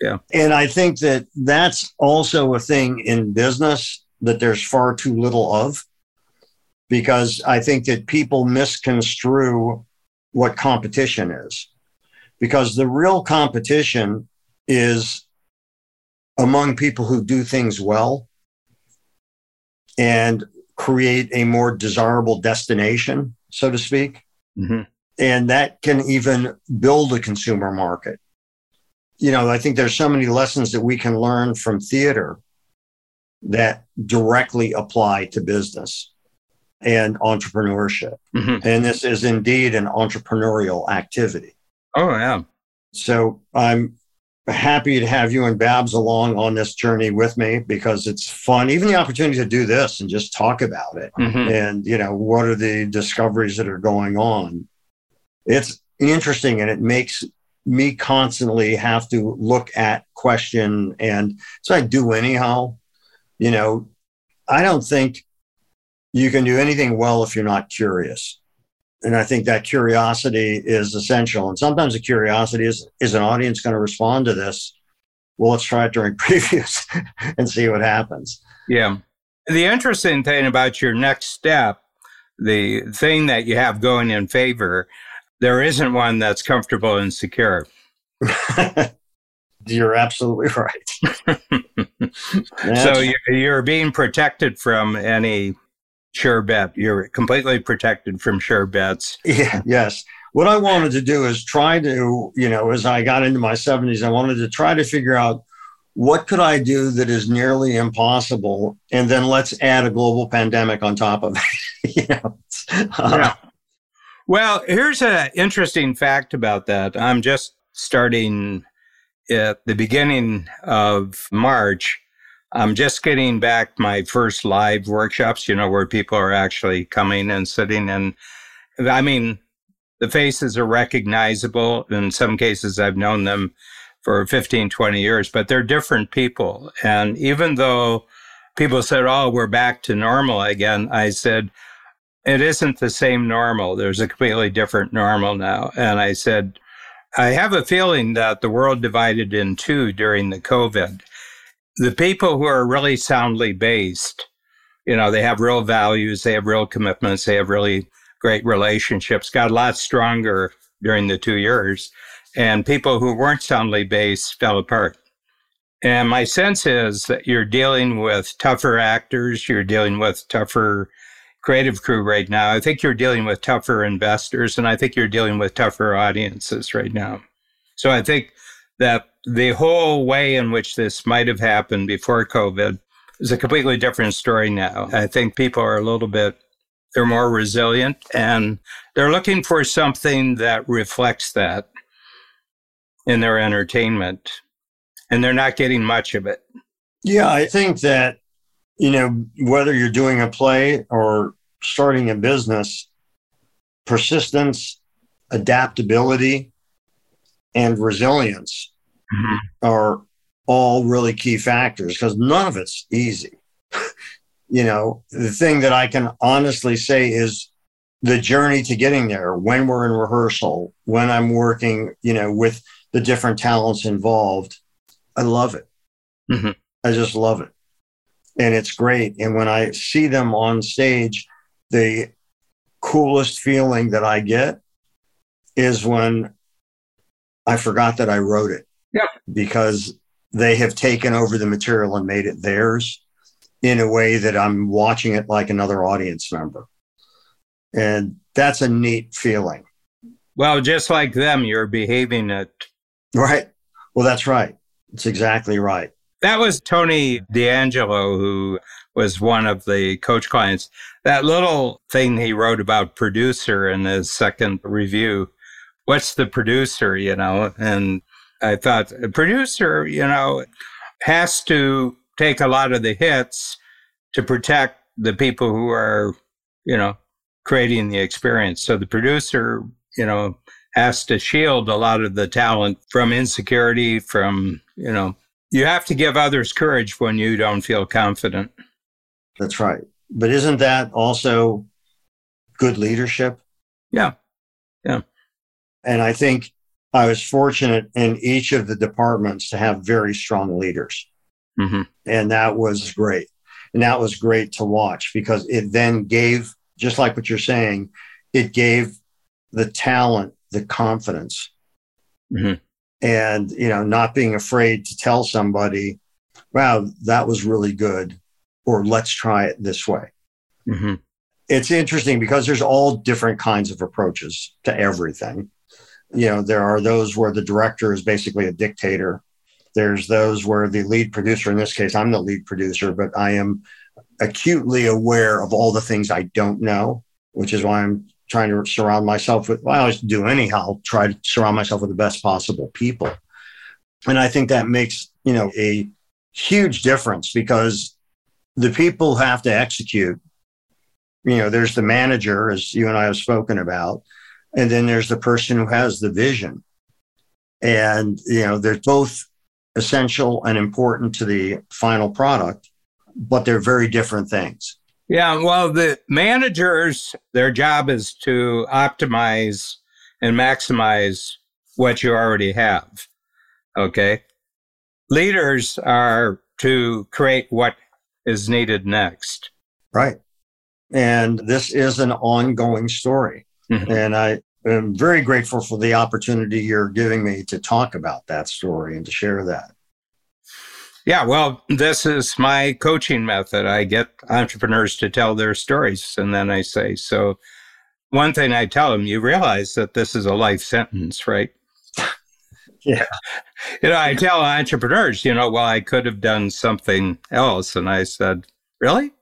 yeah. And I think that that's also a thing in business that there's far too little of because I think that people misconstrue what competition is. Because the real competition is among people who do things well and create a more desirable destination, so to speak. Mm-hmm and that can even build a consumer market. You know, I think there's so many lessons that we can learn from theater that directly apply to business and entrepreneurship. Mm-hmm. And this is indeed an entrepreneurial activity. Oh, yeah. So I'm happy to have you and Babs along on this journey with me because it's fun. Even the opportunity to do this and just talk about it. Mm-hmm. And, you know, what are the discoveries that are going on? it's interesting and it makes me constantly have to look at question and so I do anyhow. You know, I don't think you can do anything well if you're not curious. And I think that curiosity is essential. And sometimes the curiosity is is an audience going to respond to this? Well, let's try it during previews and see what happens. Yeah. The interesting thing about your next step, the thing that you have going in favor, there isn't one that's comfortable and secure. you're absolutely right. so you're being protected from any sure bet. You're completely protected from sure bets. Yeah, yes. What I wanted to do is try to, you know, as I got into my 70s, I wanted to try to figure out what could I do that is nearly impossible, and then let's add a global pandemic on top of it. you know, uh, yeah. Well, here's an interesting fact about that. I'm just starting at the beginning of March. I'm just getting back my first live workshops, you know, where people are actually coming and sitting. And I mean, the faces are recognizable. In some cases, I've known them for 15, 20 years, but they're different people. And even though people said, oh, we're back to normal again, I said, it isn't the same normal. There's a completely different normal now. And I said, I have a feeling that the world divided in two during the COVID. The people who are really soundly based, you know, they have real values, they have real commitments, they have really great relationships, got a lot stronger during the two years. And people who weren't soundly based fell apart. And my sense is that you're dealing with tougher actors, you're dealing with tougher creative crew right now. I think you're dealing with tougher investors and I think you're dealing with tougher audiences right now. So I think that the whole way in which this might have happened before COVID is a completely different story now. I think people are a little bit they're more resilient and they're looking for something that reflects that in their entertainment and they're not getting much of it. Yeah, I think that you know, whether you're doing a play or starting a business, persistence, adaptability, and resilience mm-hmm. are all really key factors because none of it's easy. you know, the thing that I can honestly say is the journey to getting there when we're in rehearsal, when I'm working, you know, with the different talents involved. I love it. Mm-hmm. I just love it. And it's great. And when I see them on stage, the coolest feeling that I get is when I forgot that I wrote it. Yeah. Because they have taken over the material and made it theirs in a way that I'm watching it like another audience member. And that's a neat feeling. Well, just like them, you're behaving it. Right. Well, that's right. It's exactly right. That was Tony D'Angelo, who was one of the coach clients. That little thing he wrote about producer in his second review. What's the producer, you know? And I thought, a producer, you know, has to take a lot of the hits to protect the people who are, you know, creating the experience. So the producer, you know, has to shield a lot of the talent from insecurity, from, you know, you have to give others courage when you don't feel confident. That's right. But isn't that also good leadership? Yeah. Yeah. And I think I was fortunate in each of the departments to have very strong leaders. Mm-hmm. And that was great. And that was great to watch because it then gave, just like what you're saying, it gave the talent the confidence. Mm-hmm. And, you know, not being afraid to tell somebody, wow, that was really good, or let's try it this way. Mm-hmm. It's interesting because there's all different kinds of approaches to everything. You know, there are those where the director is basically a dictator there's those where the lead producer, in this case, I'm the lead producer, but I am acutely aware of all the things I don't know, which is why I'm trying to surround myself with, well, I always do anyhow, try to surround myself with the best possible people. And I think that makes, you know, a huge difference because the people have to execute. You know, there's the manager, as you and I have spoken about, and then there's the person who has the vision. And, you know, they're both essential and important to the final product, but they're very different things. Yeah, well, the managers, their job is to optimize and maximize what you already have. Okay. Leaders are to create what is needed next. Right. And this is an ongoing story. Mm-hmm. And I, I'm very grateful for the opportunity you're giving me to talk about that story and to share that. Yeah, well, this is my coaching method. I get entrepreneurs to tell their stories, and then I say, So, one thing I tell them, you realize that this is a life sentence, right? yeah. You know, I tell entrepreneurs, you know, well, I could have done something else. And I said, Really?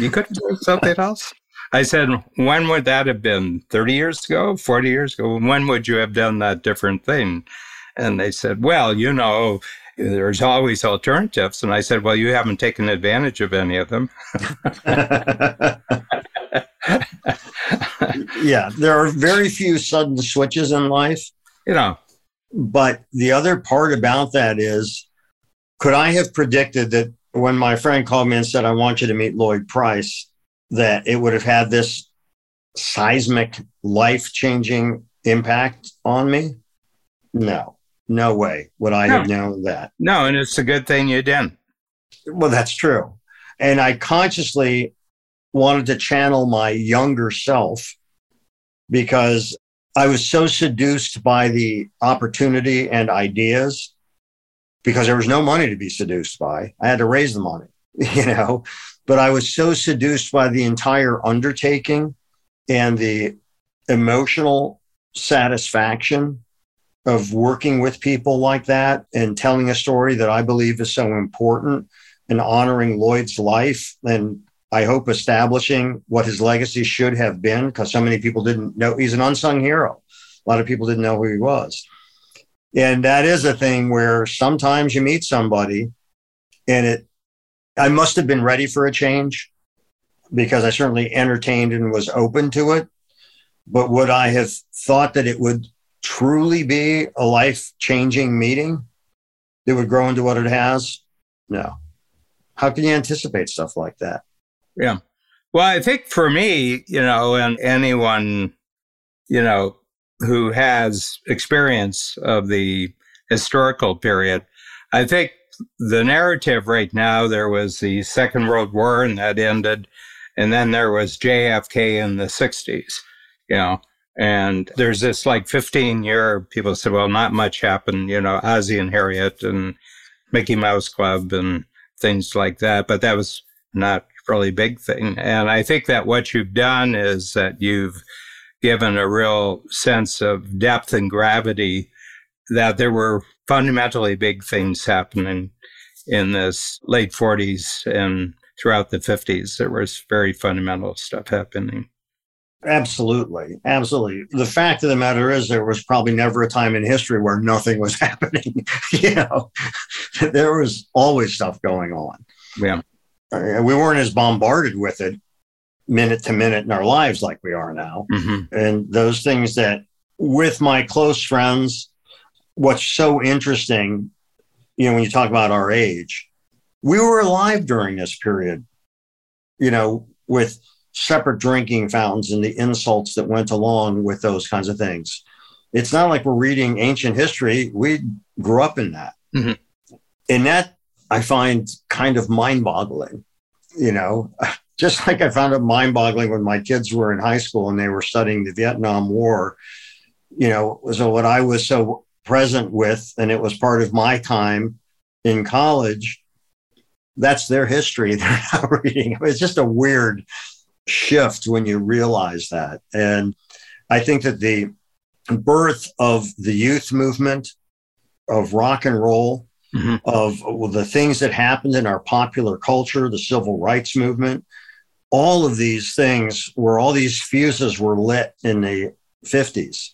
You could have done something else? I said, when would that have been? 30 years ago? 40 years ago? When would you have done that different thing? And they said, well, you know, there's always alternatives. And I said, well, you haven't taken advantage of any of them. yeah, there are very few sudden switches in life. You know. But the other part about that is could I have predicted that when my friend called me and said, I want you to meet Lloyd Price, that it would have had this seismic, life changing impact on me? No, no way would I no. have known that. No, and it's a good thing you didn't. Well, that's true. And I consciously wanted to channel my younger self because I was so seduced by the opportunity and ideas because there was no money to be seduced by. I had to raise the money, you know but I was so seduced by the entire undertaking and the emotional satisfaction of working with people like that and telling a story that I believe is so important and honoring Lloyd's life and I hope establishing what his legacy should have been because so many people didn't know he's an unsung hero. A lot of people didn't know who he was. And that is a thing where sometimes you meet somebody and it I must have been ready for a change. because I certainly entertained and was open to it. But would I have thought that it would truly be a life changing meeting that would grow into what it has? No. How can you anticipate stuff like that? Yeah. Well, I think for me, you know, and anyone, you know, who has experience of the historical period, I think the narrative right now, there was the Second World War and that ended. And then there was JFK in the 60s, you know, and there's this like 15 year, people said, well, not much happened, you know, Ozzie and Harriet and Mickey Mouse Club and things like that. But that was not really big thing. And I think that what you've done is that you've given a real sense of depth and gravity that there were fundamentally big things happening in this late 40s and throughout the 50s. There was very fundamental stuff happening. Absolutely. Absolutely. The fact of the matter is, there was probably never a time in history where nothing was happening. you know, there was always stuff going on. Yeah. Uh, we weren't as bombarded with it minute to minute in our lives like we are now. Mm-hmm. And those things that, with my close friends, what's so interesting, you know, when you talk about our age, we were alive during this period, you know, with separate drinking fountains and the insults that went along with those kinds of things. It's not like we're reading ancient history. We grew up in that. Mm-hmm. And that I find kind of mind boggling, you know, just like I found it mind boggling when my kids were in high school and they were studying the Vietnam War, you know, so what I was so present with, and it was part of my time in college, that's their history. They're not reading. It's just a weird shift when you realize that. And I think that the birth of the youth movement, of rock and roll, mm-hmm. of well, the things that happened in our popular culture, the civil rights movement, all of these things where all these fuses were lit in the 50s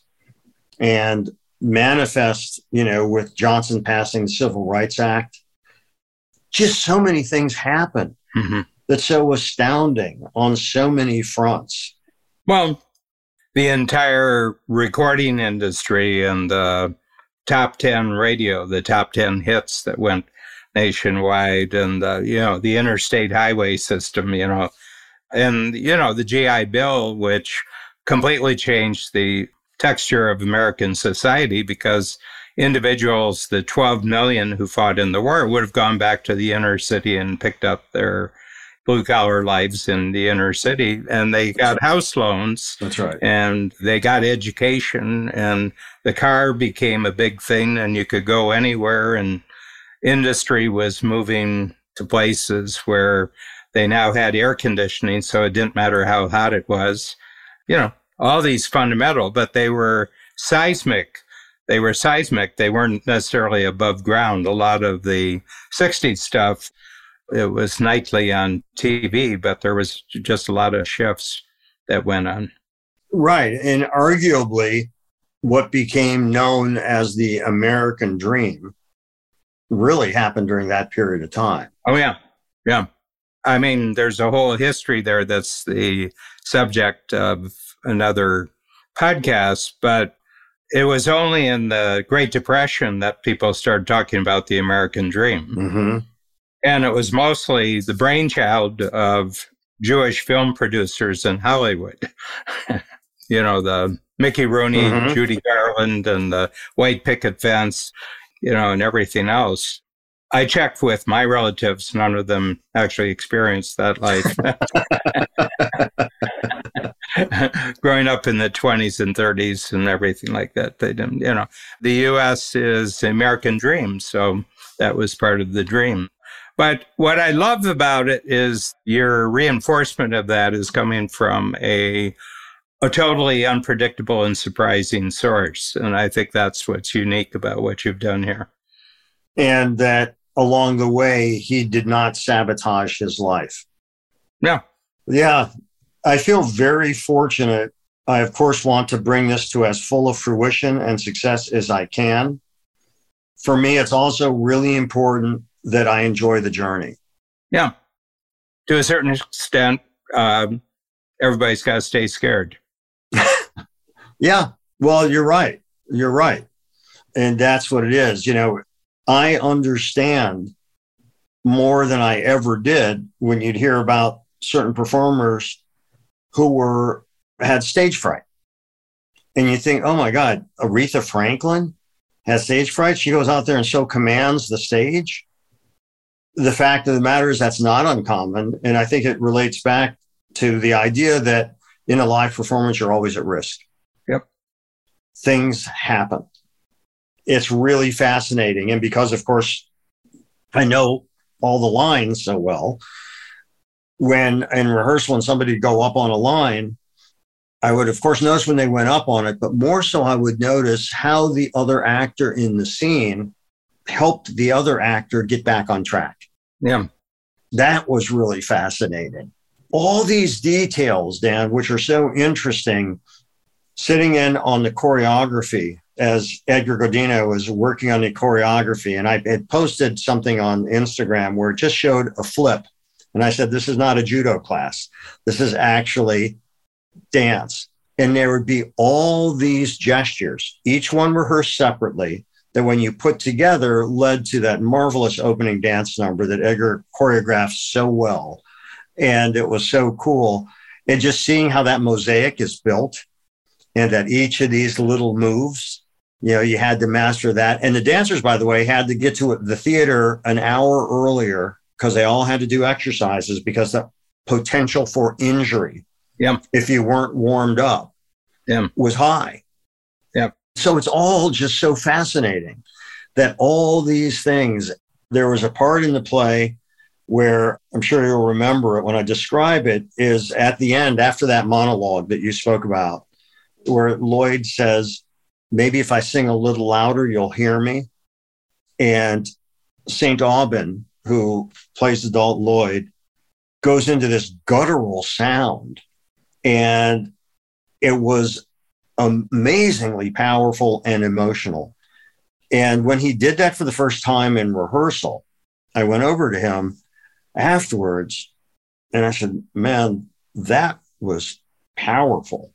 and manifest, you know, with Johnson passing the Civil Rights Act. Just so many things happened mm-hmm. that's so astounding on so many fronts. Well, the entire recording industry and the top 10 radio, the top 10 hits that went nationwide and the, you know, the interstate highway system, you know, and, you know, the GI Bill, which completely changed the texture of American society because individuals, the 12 million who fought in the war, would have gone back to the inner city and picked up their blue collar lives in the inner city and they got house loans. That's right. And they got education and the car became a big thing and you could go anywhere and industry was moving to places where they now had air conditioning so it didn't matter how hot it was. You know, all these fundamental, but they were seismic. They were seismic. They weren't necessarily above ground. A lot of the 60s stuff it was nightly on TV, but there was just a lot of shifts that went on. Right. And arguably, what became known as the American dream really happened during that period of time. Oh, yeah. Yeah. I mean, there's a whole history there that's the subject of another podcast, but it was only in the Great Depression that people started talking about the American dream. Mm-hmm. And it was mostly the brainchild of Jewish film producers in Hollywood. you know, the Mickey Rooney, mm-hmm. Judy Garland, and the white picket fence, you know, and everything else. I checked with my relatives. None of them actually experienced that life. Growing up in the 20s and 30s and everything like that, they didn't, you know, the U.S. is the American dream. So that was part of the dream. But what I love about it is your reinforcement of that is coming from a a totally unpredictable and surprising source. And I think that's what's unique about what you've done here. And that along the way, he did not sabotage his life. Yeah. Yeah. I feel very fortunate. I, of course, want to bring this to as full of fruition and success as I can. For me, it's also really important that I enjoy the journey. Yeah. To a certain extent, um, everybody's got to stay scared. yeah. Well, you're right. You're right. And that's what it is. You know, I understand more than I ever did when you'd hear about certain performers who were had stage fright. And you think, oh my God, Aretha Franklin has stage fright. She goes out there and so commands the stage. The fact of the matter is that's not uncommon. And I think it relates back to the idea that in a live performance, you're always at risk. Yep. Things happen. It's really fascinating. And because, of course, I know all the lines so well, when in rehearsal, when somebody would go up on a line, I would, of course, notice when they went up on it, but more so, I would notice how the other actor in the scene helped the other actor get back on track. Yeah. That was really fascinating. All these details, Dan, which are so interesting, sitting in on the choreography as Edgar Godineaux was working on the choreography. And I had posted something on Instagram where it just showed a flip. And I said, This is not a judo class. This is actually dance. And there would be all these gestures, each one rehearsed separately, that when you put together led to that marvelous opening dance number that Edgar choreographed so well. And it was so cool. And just seeing how that mosaic is built and that each of these little moves, you know, you had to master that. And the dancers, by the way, had to get to the theater an hour earlier because they all had to do exercises because the potential for injury yeah. if you weren't warmed up yeah. was high. Yeah. So it's all just so fascinating that all these things, there was a part in the play where I'm sure you'll remember it when I describe it, is at the end, after that monologue that you spoke about, where Lloyd says, Maybe if I sing a little louder, you'll hear me. And St. Aubyn, who plays adult Lloyd, goes into this guttural sound and it was amazingly powerful and emotional. And when he did that for the first time in rehearsal, I went over to him afterwards and I said, Man, that was powerful.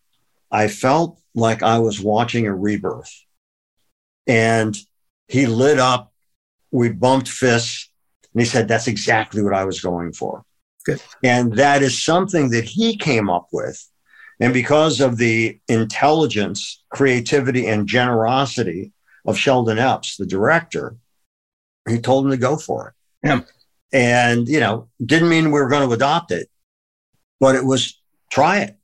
I felt like I was watching a rebirth. And he lit up. We bumped fists. And he said, That's exactly what I was going for. Good. And that is something that he came up with. And because of the intelligence, creativity, and generosity of Sheldon Epps, the director, he told him to go for it. Yeah. And, you know, didn't mean we were going to adopt it, but it was try it.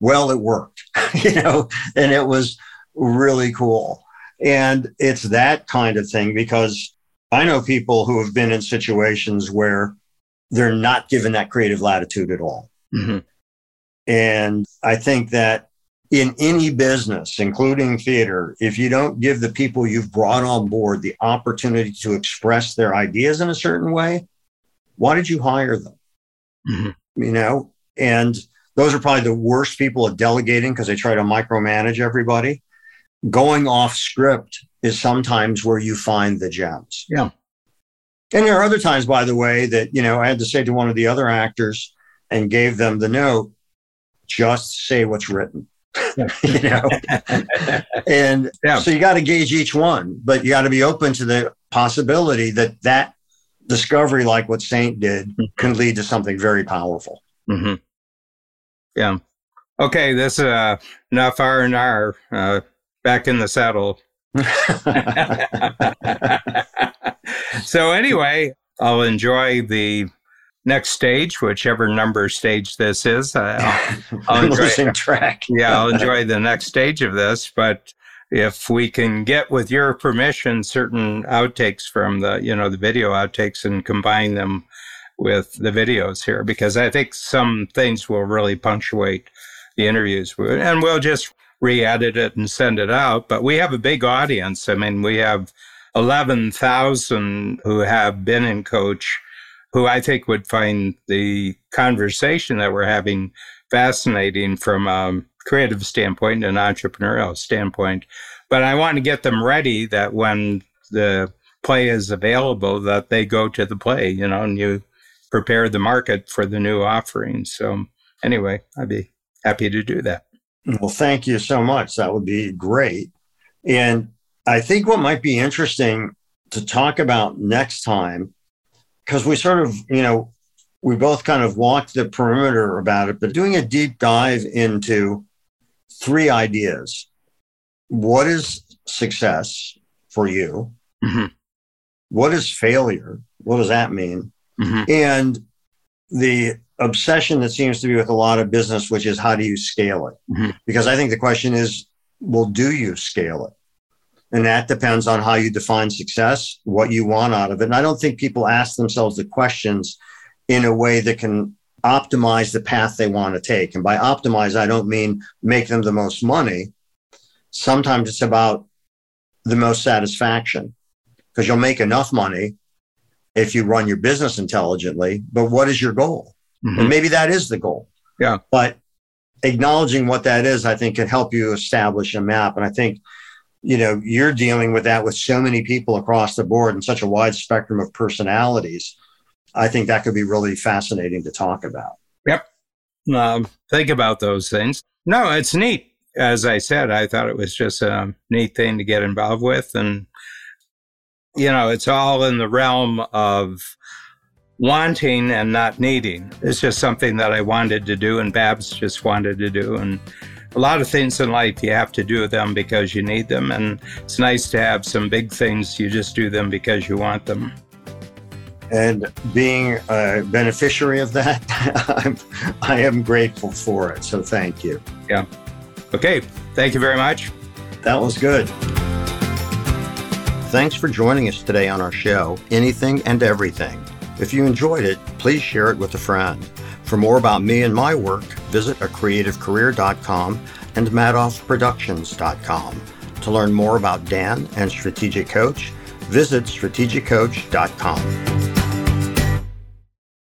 Well, it worked, you know, and it was really cool. And it's that kind of thing because I know people who have been in situations where they're not given that creative latitude at all. Mm-hmm. And I think that in any business, including theater, if you don't give the people you've brought on board the opportunity to express their ideas in a certain way, why did you hire them? Mm-hmm. You know, and those are probably the worst people at delegating because they try to micromanage everybody. Going off script is sometimes where you find the gems. Yeah. And there are other times, by the way, that, you know, I had to say to one of the other actors and gave them the note, just say what's written. you know, and yeah. so you got to gauge each one, but you got to be open to the possibility that that discovery, like what Saint did, mm-hmm. can lead to something very powerful. Mm-hmm. Yeah. Okay, this is uh, enough R and R. Uh, back in the saddle. so anyway, I'll enjoy the next stage, whichever number stage this is. Uh, I'll, I'll enjoy, losing track. yeah, I'll enjoy the next stage of this. But if we can get, with your permission, certain outtakes from the, you know, the video outtakes and combine them with the videos here, because I think some things will really punctuate the interviews, and we'll just re-edit it and send it out. But we have a big audience. I mean, we have 11,000 who have been in coach who I think would find the conversation that we're having fascinating from a creative standpoint and an entrepreneurial standpoint. But I want to get them ready that when the play is available, that they go to the play, you know, and you prepare the market for the new offering. So anyway, I'd be happy to do that. Well, thank you so much. That would be great. And I think what might be interesting to talk about next time, because we sort of, you know, we both kind of walked the perimeter about it, but doing a deep dive into three ideas. What is success for you? Mm-hmm. What is failure? What does that mean? Mm-hmm. And the obsession that seems to be with a lot of business, which is how do you scale it? Mm-hmm. Because I think the question is, well, do you scale it? And that depends on how you define success, what you want out of it. And I don't think people ask themselves the questions in a way that can optimize the path they want to take. And by optimize, I don't mean make them the most money. Sometimes it's about the most satisfaction because you'll make enough money if you run your business intelligently. But what is your goal? Mm-hmm. And maybe that is the goal. Yeah. But acknowledging what that is, I think can help you establish a map. And I think, you know, you're dealing with that with so many people across the board and such a wide spectrum of personalities. I think that could be really fascinating to talk about. Yep. Um, think about those things. No, it's neat. As I said, I thought it was just a neat thing to get involved with. And, you know, it's all in the realm of wanting and not needing. It's just something that I wanted to do, and Babs just wanted to do. And a lot of things in life, you have to do them because you need them. And it's nice to have some big things, you just do them because you want them. And being a beneficiary of that, I'm, I am grateful for it. So thank you. Yeah. Okay. Thank you very much. That was good. Thanks for joining us today on our show, Anything and Everything. If you enjoyed it, please share it with a friend. For more about me and my work, visit acreativecareer.com and madoffproductions.com. To learn more about Dan and Strategic Coach, visit strategiccoach.com.